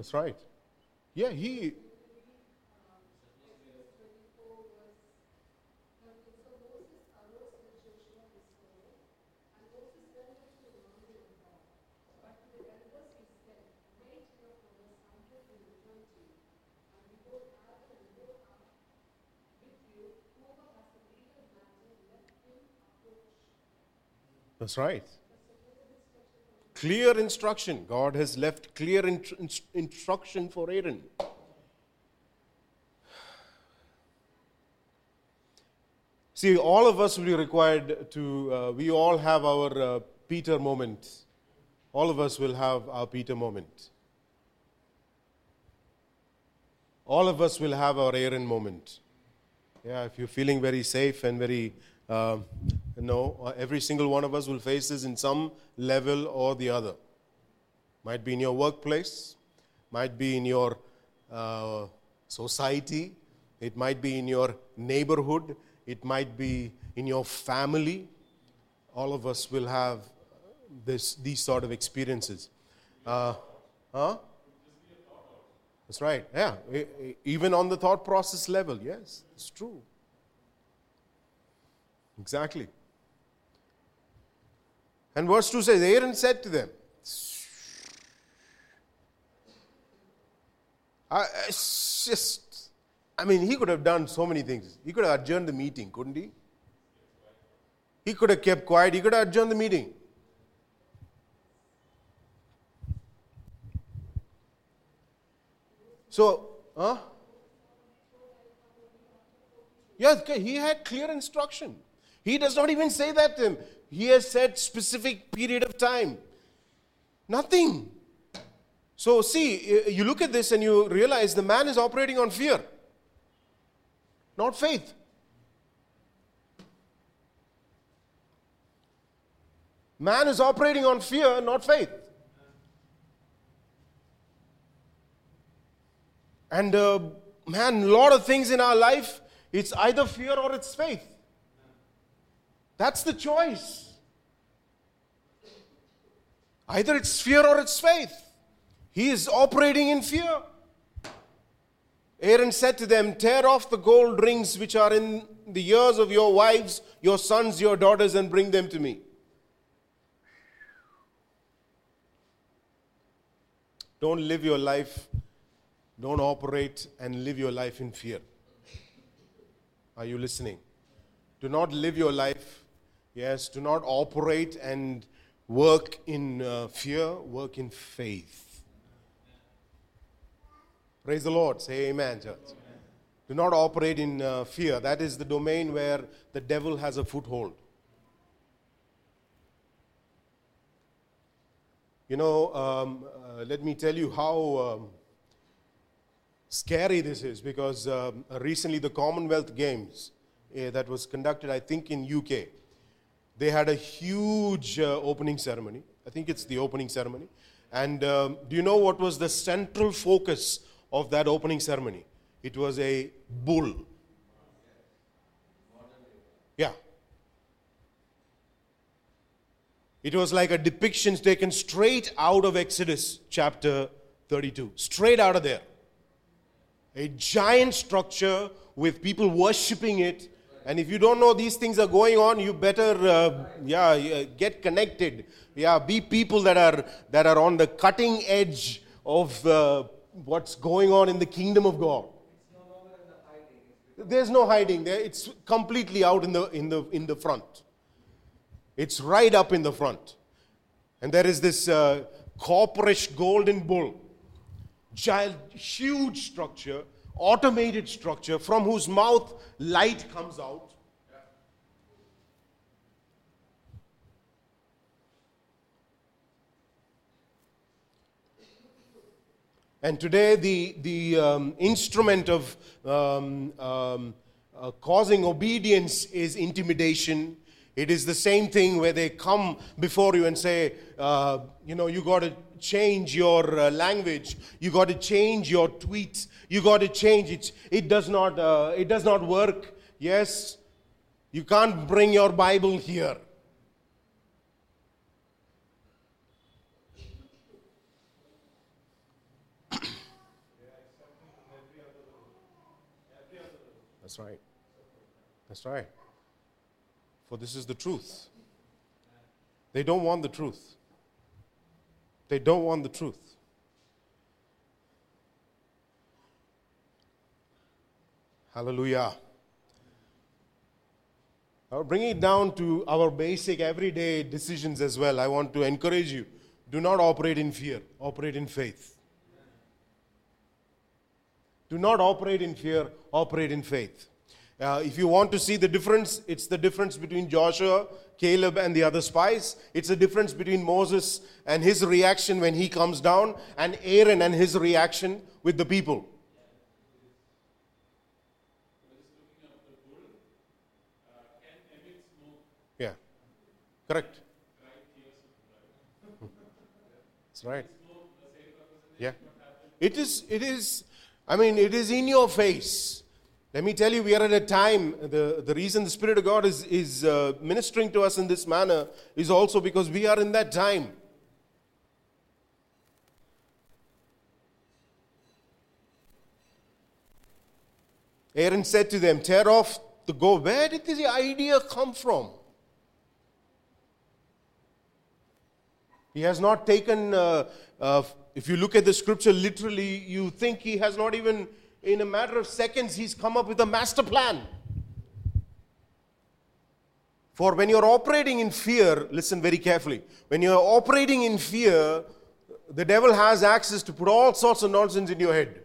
That's right. Yeah, he That's right. Clear instruction. God has left clear instruction for Aaron. See, all of us will be required to, uh, we all have our uh, Peter moment. All of us will have our Peter moment. All of us will have our Aaron moment. Yeah, if you're feeling very safe and very uh, no, uh, every single one of us will face this in some level or the other. Might be in your workplace, might be in your uh, society, it might be in your neighborhood, it might be in your family. All of us will have this, these sort of experiences. Uh, huh? That's right. Yeah. Even on the thought process level, yes, it's true. Exactly. And verse 2 says, Aaron said to them, I, just, I mean, he could have done so many things. He could have adjourned the meeting, couldn't he? He could have kept quiet. He could have adjourned the meeting. So, huh? Yes, he had clear instruction. He does not even say that to him. He has said specific period of time. Nothing. So see, you look at this and you realize the man is operating on fear, not faith. Man is operating on fear, not faith. And uh, man, lot of things in our life, it's either fear or it's faith. That's the choice. Either it's fear or it's faith. He is operating in fear. Aaron said to them, Tear off the gold rings which are in the ears of your wives, your sons, your daughters, and bring them to me. Don't live your life, don't operate and live your life in fear. Are you listening? Do not live your life Yes, do not operate and work in uh, fear, work in faith. Praise the Lord. Say amen, church. Do not operate in uh, fear. That is the domain where the devil has a foothold. You know, um, uh, let me tell you how um, scary this is because um, recently the Commonwealth Games uh, that was conducted, I think, in UK they had a huge uh, opening ceremony. I think it's the opening ceremony. And um, do you know what was the central focus of that opening ceremony? It was a bull. Yeah. It was like a depiction taken straight out of Exodus chapter 32. Straight out of there. A giant structure with people worshipping it and if you don't know these things are going on, you better, uh, yeah, get connected. Yeah, be people that are that are on the cutting edge of uh, what's going on in the kingdom of God. there's no hiding there. It's completely out in the, in the, in the front. It's right up in the front. And there is this uh, copperish golden bull, giant, huge structure, automated structure from whose mouth light comes out. And today, the, the um, instrument of um, um, uh, causing obedience is intimidation. It is the same thing where they come before you and say, uh, you know, you got to change your uh, language, you got to change your tweets, you got to change it. It does not, uh, it does not work. Yes, you can't bring your Bible here. That's right. That's right. For this is the truth. They don't want the truth. They don't want the truth. Hallelujah. Now, bringing it down to our basic everyday decisions as well, I want to encourage you do not operate in fear, operate in faith. Do not operate in fear, operate in faith. Uh, if you want to see the difference, it's the difference between Joshua, Caleb, and the other spies. It's the difference between Moses and his reaction when he comes down, and Aaron and his reaction with the people. Yeah, correct. That's right. Yeah. It is, it is, I mean, it is in your face. Let me tell you, we are at a time, the, the reason the Spirit of God is, is uh, ministering to us in this manner is also because we are in that time. Aaron said to them, Tear off the go. Where did this idea come from? He has not taken, uh, uh, if you look at the scripture literally, you think he has not even, in a matter of seconds, he's come up with a master plan. For when you're operating in fear, listen very carefully. When you're operating in fear, the devil has access to put all sorts of nonsense in your head.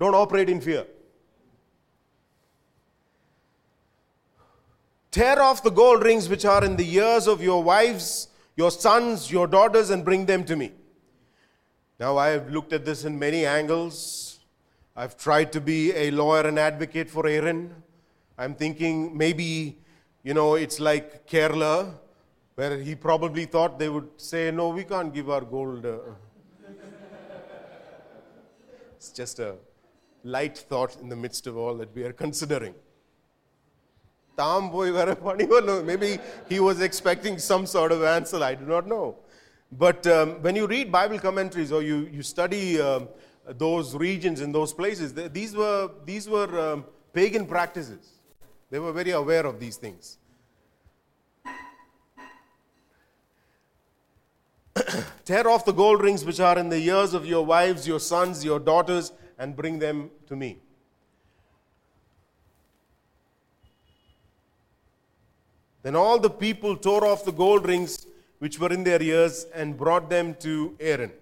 Don't operate in fear. Tear off the gold rings which are in the ears of your wives, your sons, your daughters, and bring them to me. Now, I have looked at this in many angles. I've tried to be a lawyer and advocate for Aaron. I'm thinking maybe, you know, it's like Kerala, where he probably thought they would say, no, we can't give our gold. It's just a light thought in the midst of all that we are considering. Tam boy Maybe he was expecting some sort of answer. I do not know. But um, when you read Bible commentaries or you, you study um, those regions in those places, these were, these were um, pagan practices. They were very aware of these things. Tear off the gold rings which are in the ears of your wives, your sons, your daughters, and bring them to me. Then all the people tore off the gold rings which were in their ears and brought them to Aaron.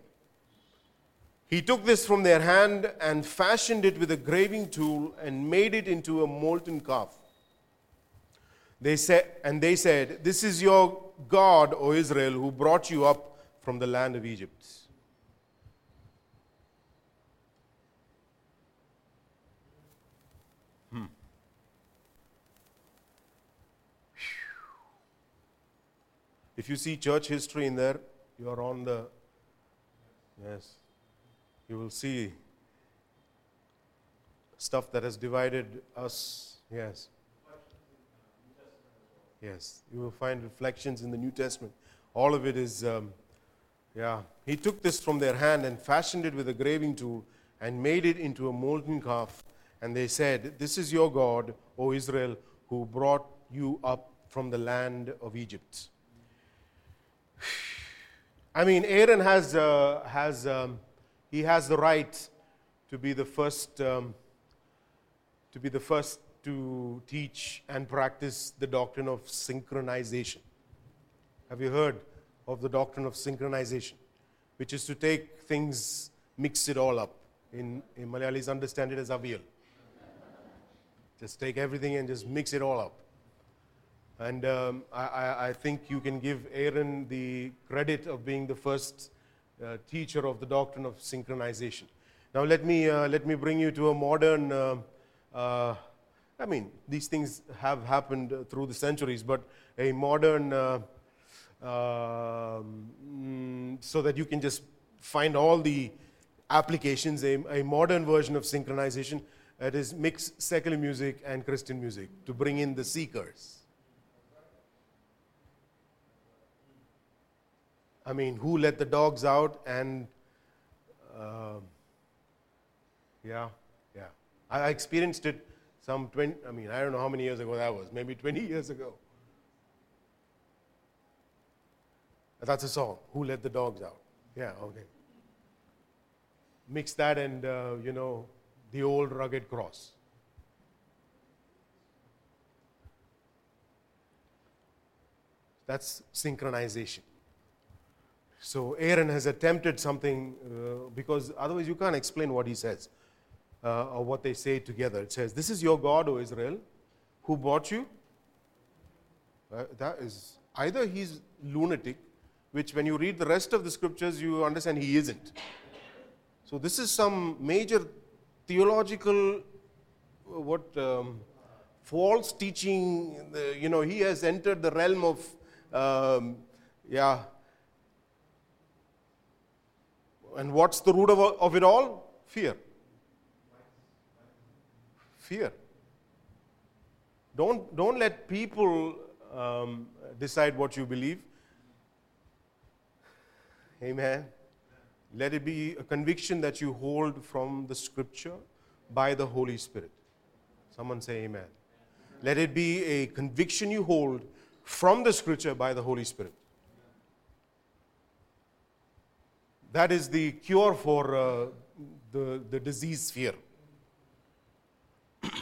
He took this from their hand and fashioned it with a graving tool and made it into a molten calf. They said, and they said, This is your God, O Israel, who brought you up from the land of Egypt. If you see church history in there, you are on the, yes, you will see stuff that has divided us. Yes. Yes, you will find reflections in the New Testament. All of it is, um, yeah. He took this from their hand and fashioned it with a graving tool and made it into a molten calf. And they said, This is your God, O Israel, who brought you up from the land of Egypt. I mean, Aaron has, uh, has um, he has the right to be the first um, to be the first to teach and practice the doctrine of synchronization. Have you heard of the doctrine of synchronization? Which is to take things, mix it all up. In, in Malayalis, understand it as aviyal. Just take everything and just mix it all up. And um, I, I, think you can give Aaron the credit of being the first uh, teacher of the doctrine of synchronization. Now, let me, uh, let me bring you to a modern, uh, uh I mean, these things have happened through the centuries, but a modern, uh, um, so that you can just find all the applications, a, a modern version of synchronization that is mix secular music and Christian music to bring in the seekers. I mean, who let the dogs out and uh, yeah, yeah. I experienced it some 20, I mean, I don't know how many years ago that was, maybe 20 years ago. That's a song, Who Let the Dogs Out? Yeah, okay. Mix that and, uh, you know, the old rugged cross. That's synchronization. So Aaron has attempted something uh, because otherwise you can't explain what he says uh, or what they say together. It says, This is your God, O Israel, who brought you. Uh, that is either he's lunatic, which when you read the rest of the scriptures, you understand he isn't. So this is some major theological, uh, what, um, false teaching. You know, he has entered the realm of, um, yeah. And what's the root of, of it all? Fear fear. Don't, don't let people um, decide what you believe. Amen. Let it be a conviction that you hold from the scripture by the Holy Spirit. Someone say amen. Let it be a conviction you hold from the scripture by the Holy Spirit. That is the cure for uh, the, the disease fear.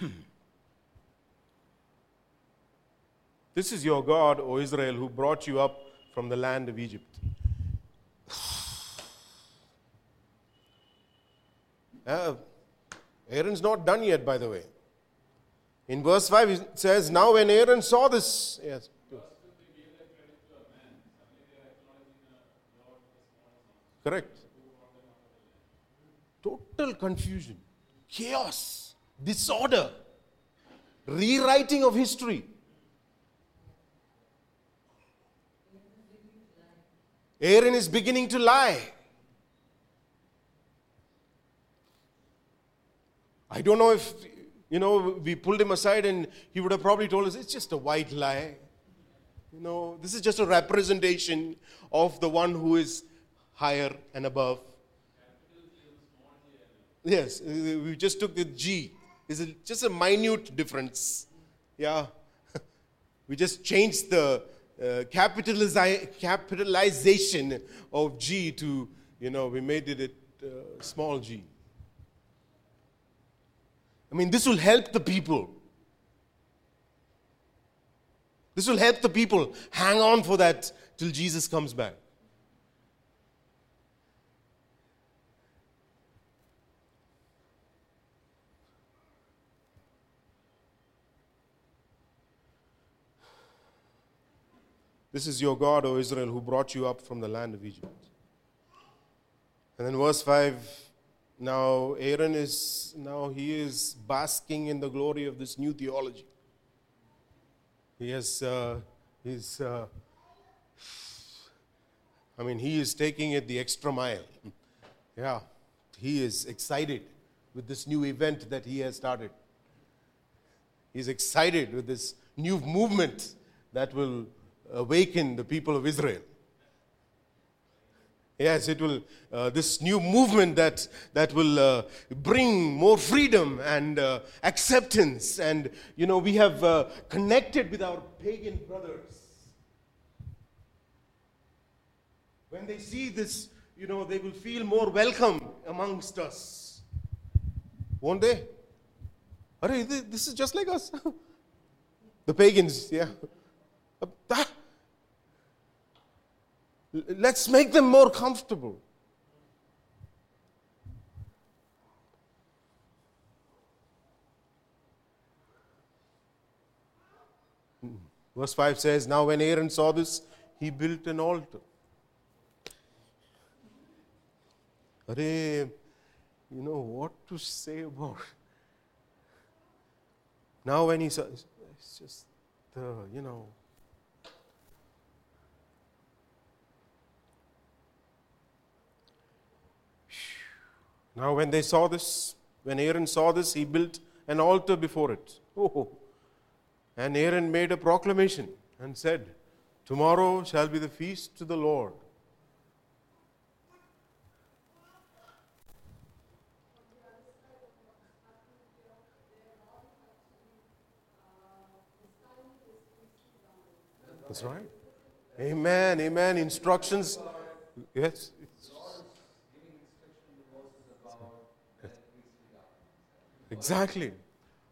this is your God, O Israel, who brought you up from the land of Egypt. Uh, Aaron's not done yet, by the way. In verse 5, it says, Now when Aaron saw this, yes. Correct. Total confusion, chaos disorder, rewriting of history. Aaron is beginning to lie. I don't know if, you know, we pulled him aside and he would have probably told us it's just a white lie. You know, this is just a representation of the one who is higher and above. Yes, we just took the G. Is just a minute difference. Yeah. we just changed the uh, capitalization of G to, you know, we made it a uh, small g. I mean, this will help the people. This will help the people hang on for that till Jesus comes back. This is your God, O Israel, who brought you up from the land of Egypt. And then verse 5 now Aaron is now he is basking in the glory of this new theology. He has uh, he's uh, I mean he is taking it the extra mile. Yeah, he is excited with this new event that he has started. He's excited with this new movement that will awaken the people of Israel. Yes, it will, uh, this new movement that, that will uh, bring more freedom and uh, acceptance. And, you know, we have uh, connected with our pagan brothers. When they see this, you know, they will feel more welcome amongst us. Won't they? This is just like us. the pagans, yeah. Let's make them more comfortable. Verse 5 says, Now when Aaron saw this, he built an altar. Arey, you know what to say about Now when he saw, it's it's just the, you know, Now, when they saw this, when Aaron saw this, he built an altar before it. Oh. And Aaron made a proclamation and said, Tomorrow shall be the feast to the Lord. That's right. Amen. Amen. Instructions. Yes. Exactly.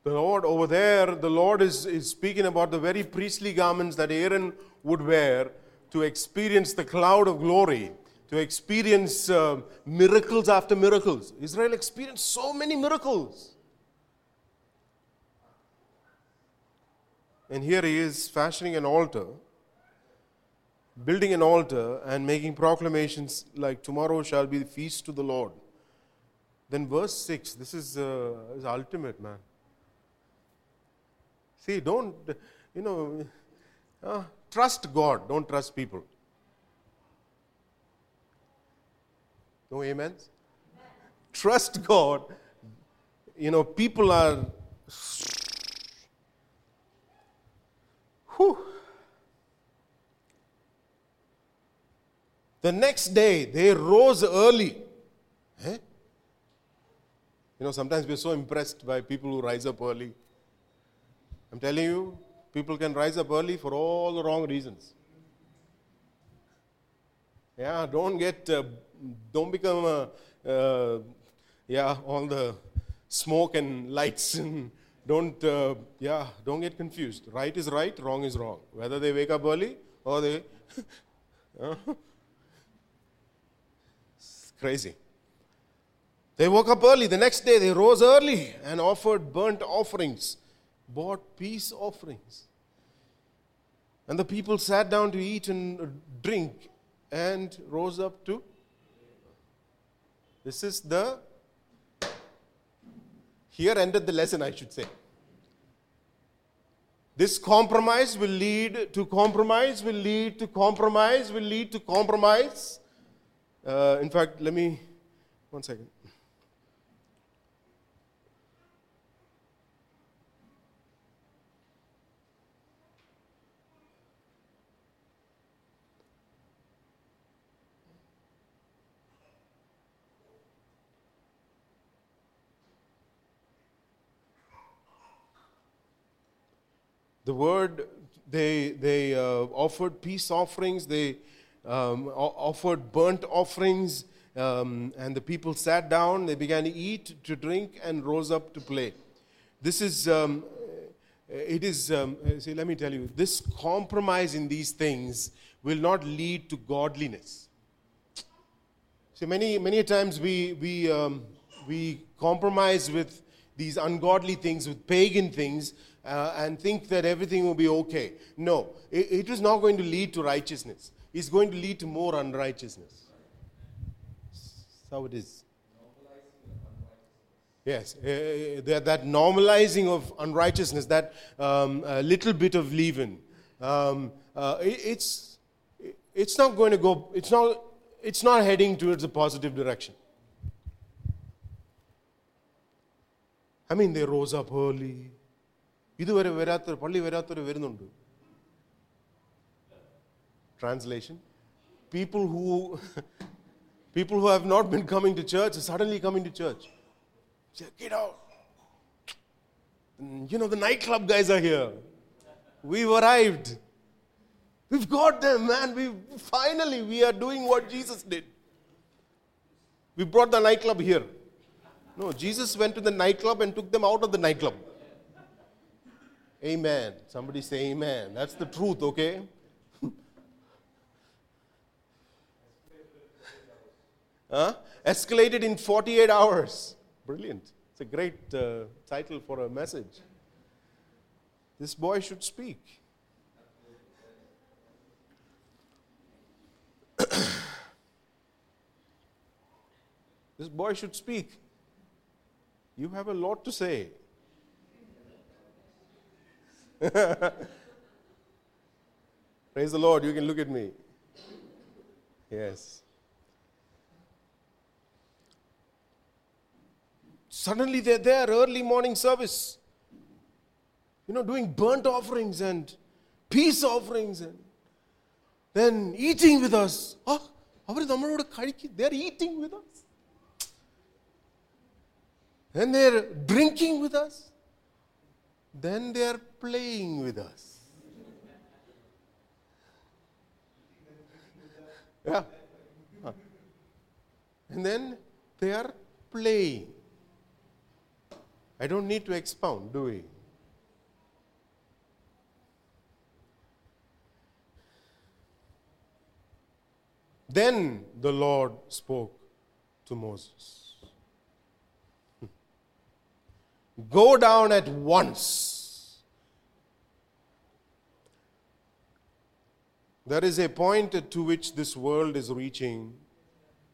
The Lord over there, the Lord is, is speaking about the very priestly garments that Aaron would wear to experience the cloud of glory, to experience uh, miracles after miracles. Israel experienced so many miracles. And here he is fashioning an altar, building an altar, and making proclamations like, Tomorrow shall be the feast to the Lord. Then, verse 6, this is, uh, is ultimate, man. See, don't, you know, uh, trust God, don't trust people. No amens? Trust God. You know, people are. Whew. The next day, they rose early. Eh? You know, sometimes we're so impressed by people who rise up early. I'm telling you, people can rise up early for all the wrong reasons. Yeah, don't get, uh, don't become, uh, uh, yeah, all the smoke and lights and don't, uh, yeah, don't get confused. Right is right, wrong is wrong. Whether they wake up early or they, it's crazy. They woke up early. The next day, they rose early and offered burnt offerings, bought peace offerings. And the people sat down to eat and drink and rose up to. This is the. Here ended the lesson, I should say. This compromise will lead to compromise, will lead to compromise, will lead to compromise. Uh, in fact, let me. One second. The word they they uh, offered peace offerings they um, offered burnt offerings um, and the people sat down they began to eat to drink and rose up to play. This is um, it is um, see let me tell you this compromise in these things will not lead to godliness. See, many many times we we um, we compromise with these ungodly things, with pagan things, uh, and think that everything will be okay. No, it, it is not going to lead to righteousness. It's going to lead to more unrighteousness. That's how it is. Yes, uh, that, that normalizing of unrighteousness, that um, little bit of leaven, um, uh, it, it's it's not going to go. It's not. It's not heading towards a positive direction. I mean, they rose up early. ഇതുവരെ വരാത്ത പള്ളി വരാത്തവർ വരുന്നുണ്ട് translation people who people who have not been coming to church suddenly coming to church Get out. You know, the nightclub guys are here. We've arrived. We've got them, man. We finally we are doing what Jesus did. We brought the nightclub here. No, Jesus went to the nightclub and took them out of the nightclub. Amen. Somebody say amen. That's the truth, okay? huh? Escalated in 48 hours. Brilliant. It's a great uh, title for a message. This boy should speak. this boy should speak. You have a lot to say. Praise the Lord. You can look at me. Yes. Suddenly they're there, early morning service. You know, doing burnt offerings and peace offerings and then eating with us. Ah, they're eating with us. and they're drinking with us. Then they're playing with us. Yeah. Huh. And then they are playing. I don't need to expound, do we? Then the Lord spoke to Moses hmm. Go down at once. There is a point to which this world is reaching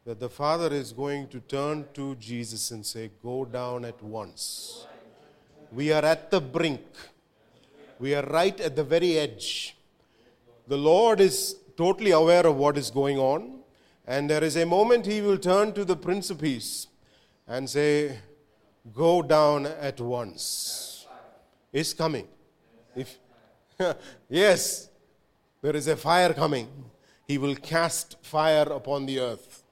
that the Father is going to turn to Jesus and say, Go down at once. We are at the brink, we are right at the very edge. The Lord is totally aware of what is going on, and there is a moment He will turn to the Prince Peace and say, Go down at once. It's coming. If yes, there is a fire coming. He will cast fire upon the earth.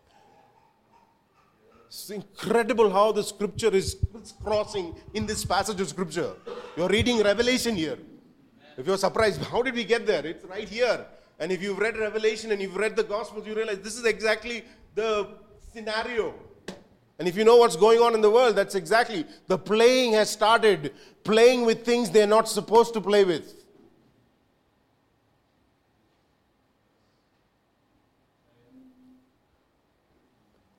It's incredible how the scripture is crossing in this passage of scripture. You're reading Revelation here. If you're surprised, how did we get there? It's right here. And if you've read Revelation and you've read the Gospels, you realize this is exactly the scenario. And if you know what's going on in the world, that's exactly the playing has started, playing with things they're not supposed to play with.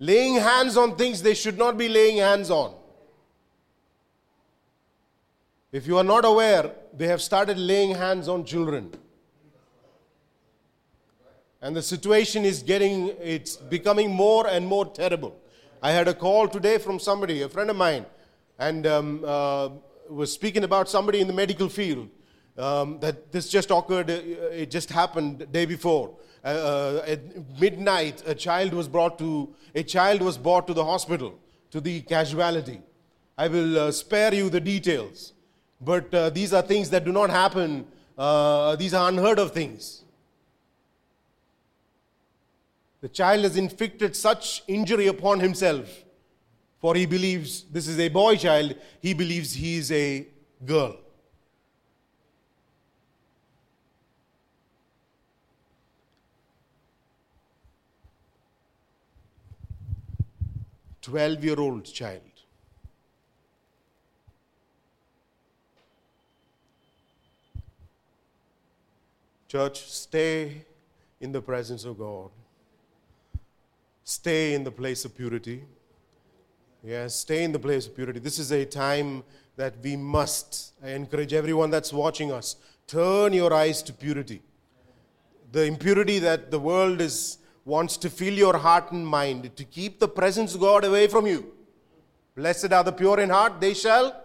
Laying hands on things they should not be laying hands on. If you are not aware, they have started laying hands on children. And the situation is getting, it's becoming more and more terrible. I had a call today from somebody, a friend of mine, and um, uh, was speaking about somebody in the medical field. Um, that this just occurred, uh, it just happened day before. Uh, uh, at midnight, a child was brought to a child was brought to the hospital to the casualty. I will uh, spare you the details, but uh, these are things that do not happen. Uh, these are unheard of things. The child has inflicted such injury upon himself, for he believes this is a boy child, he believes he is a girl. Twelve year old child. Church, stay in the presence of God. Stay in the place of purity. Yes, stay in the place of purity. This is a time that we must. I encourage everyone that's watching us turn your eyes to purity. The impurity that the world is wants to fill your heart and mind to keep the presence of God away from you. Blessed are the pure in heart, they shall.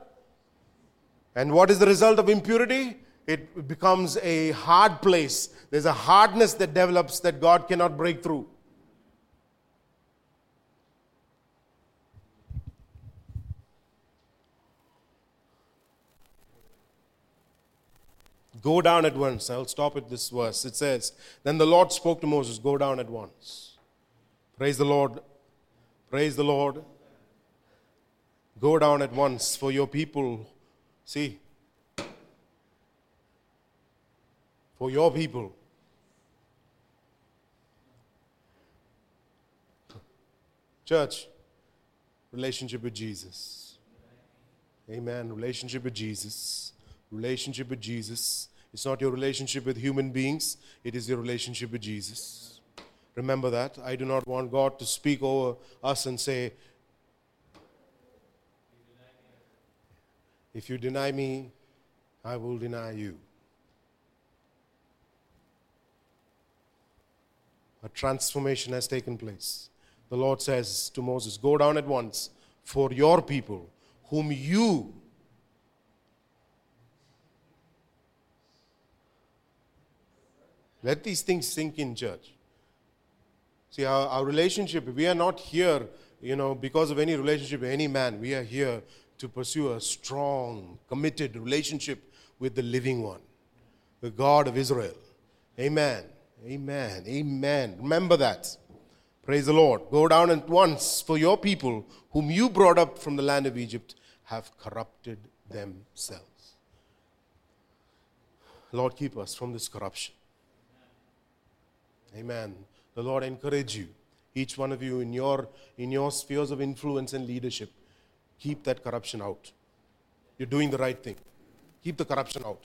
And what is the result of impurity? It becomes a hard place. There's a hardness that develops that God cannot break through. Go down at once. I'll stop at this verse. It says, Then the Lord spoke to Moses, Go down at once. Praise the Lord. Praise the Lord. Go down at once for your people. See, for your people. Church, Relationship with Jesus. Amen. Relationship with Jesus. Relationship with Jesus. It's not your relationship with human beings, it is your relationship with Jesus. Remember that. I do not want God to speak over us and say, If you deny me, I will deny you. A transformation has taken place. The Lord says to Moses, Go down at once for your people, whom you Let these things sink in, church. See, our, our relationship, we are not here, you know, because of any relationship with any man. We are here to pursue a strong, committed relationship with the living one, the God of Israel. Amen. Amen. Amen. Remember that. Praise the Lord. Go down at once, for your people, whom you brought up from the land of Egypt, have corrupted themselves. Lord, keep us from this corruption. Amen. The Lord encourage you, each one of you in your, in your spheres of influence and leadership. Keep that corruption out. You're doing the right thing. Keep the corruption out.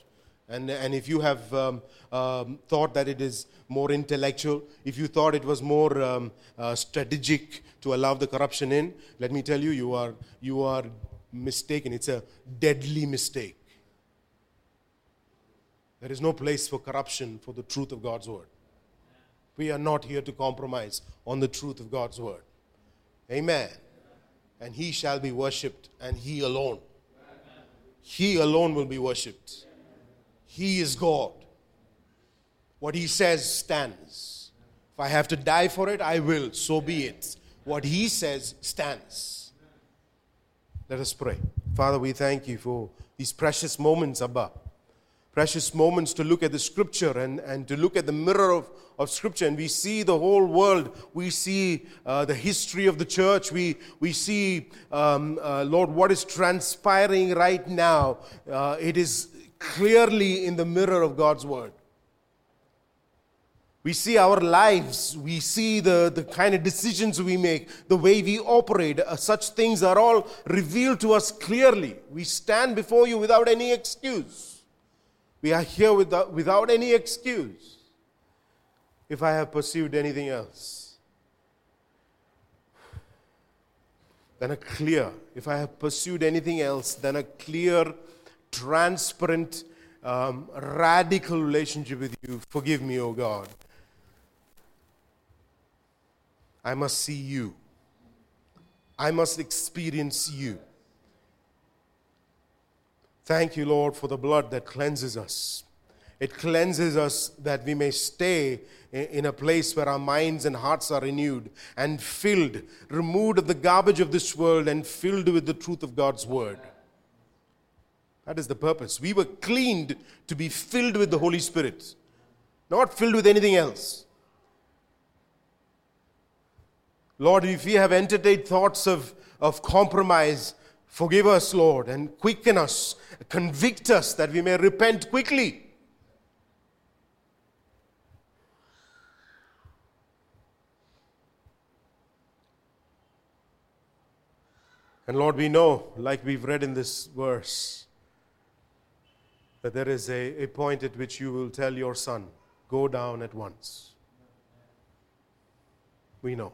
And, and if you have um, um, thought that it is more intellectual, if you thought it was more um, uh, strategic to allow the corruption in, let me tell you, you are, you are mistaken. It's a deadly mistake. There is no place for corruption for the truth of God's word. We are not here to compromise on the truth of God's word. Amen and he shall be worshipped, and he alone. He alone will be worshipped. He is God. What he says stands. If I have to die for it, I will. So be it. What he says stands. Let us pray. Father, we thank you for these precious moments, Abba precious moments to look at the scripture and, and to look at the mirror of, of scripture and we see the whole world we see uh, the history of the church we, we see um, uh, lord what is transpiring right now uh, it is clearly in the mirror of god's word we see our lives, we see the, the kind of decisions we make, the way we operate. Uh, such things are all revealed to us clearly. We stand before you without any excuse. We are here without, without any excuse if I have pursued anything else. than a clear, if I have pursued anything else, then a clear, transparent, um, radical relationship with you. Forgive me, O oh God. I must see you. I must experience you. Thank you, Lord, for the blood that cleanses us. It cleanses us that we may stay in a place where our minds and hearts are renewed and filled, removed of the garbage of this world and filled with the truth of God's word. That is the purpose. We were cleaned to be filled with the Holy Spirit, not filled with anything else. Lord, if we have entertained thoughts of, of compromise, Forgive us, Lord, and quicken us, convict us that we may repent quickly. And Lord, we know, like we've read in this verse, that there is a, a point at which you will tell your son, Go down at once. We know.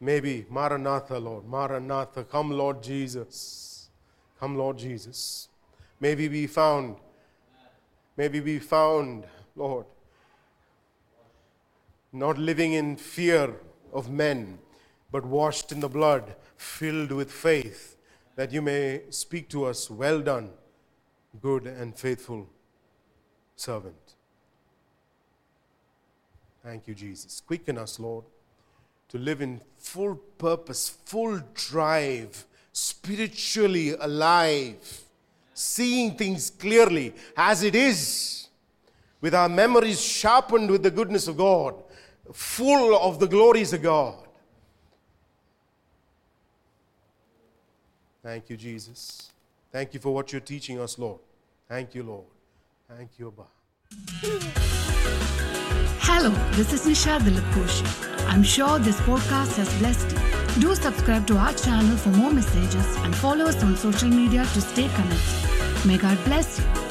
Maybe, Maranatha, Lord, Maranatha, come, Lord Jesus. Come, Lord Jesus. Maybe we found, maybe we found, Lord, not living in fear of men, but washed in the blood, filled with faith, that you may speak to us, well done, good and faithful servant. Thank you, Jesus. Quicken us, Lord to live in full purpose, full drive, spiritually alive, seeing things clearly as it is, with our memories sharpened with the goodness of God, full of the glories of God. Thank you, Jesus. Thank you for what you're teaching us, Lord. Thank you, Lord. Thank you, Abba. Hello, this is Nisha Dilip I'm sure this podcast has blessed you. Do subscribe to our channel for more messages and follow us on social media to stay connected. May God bless you.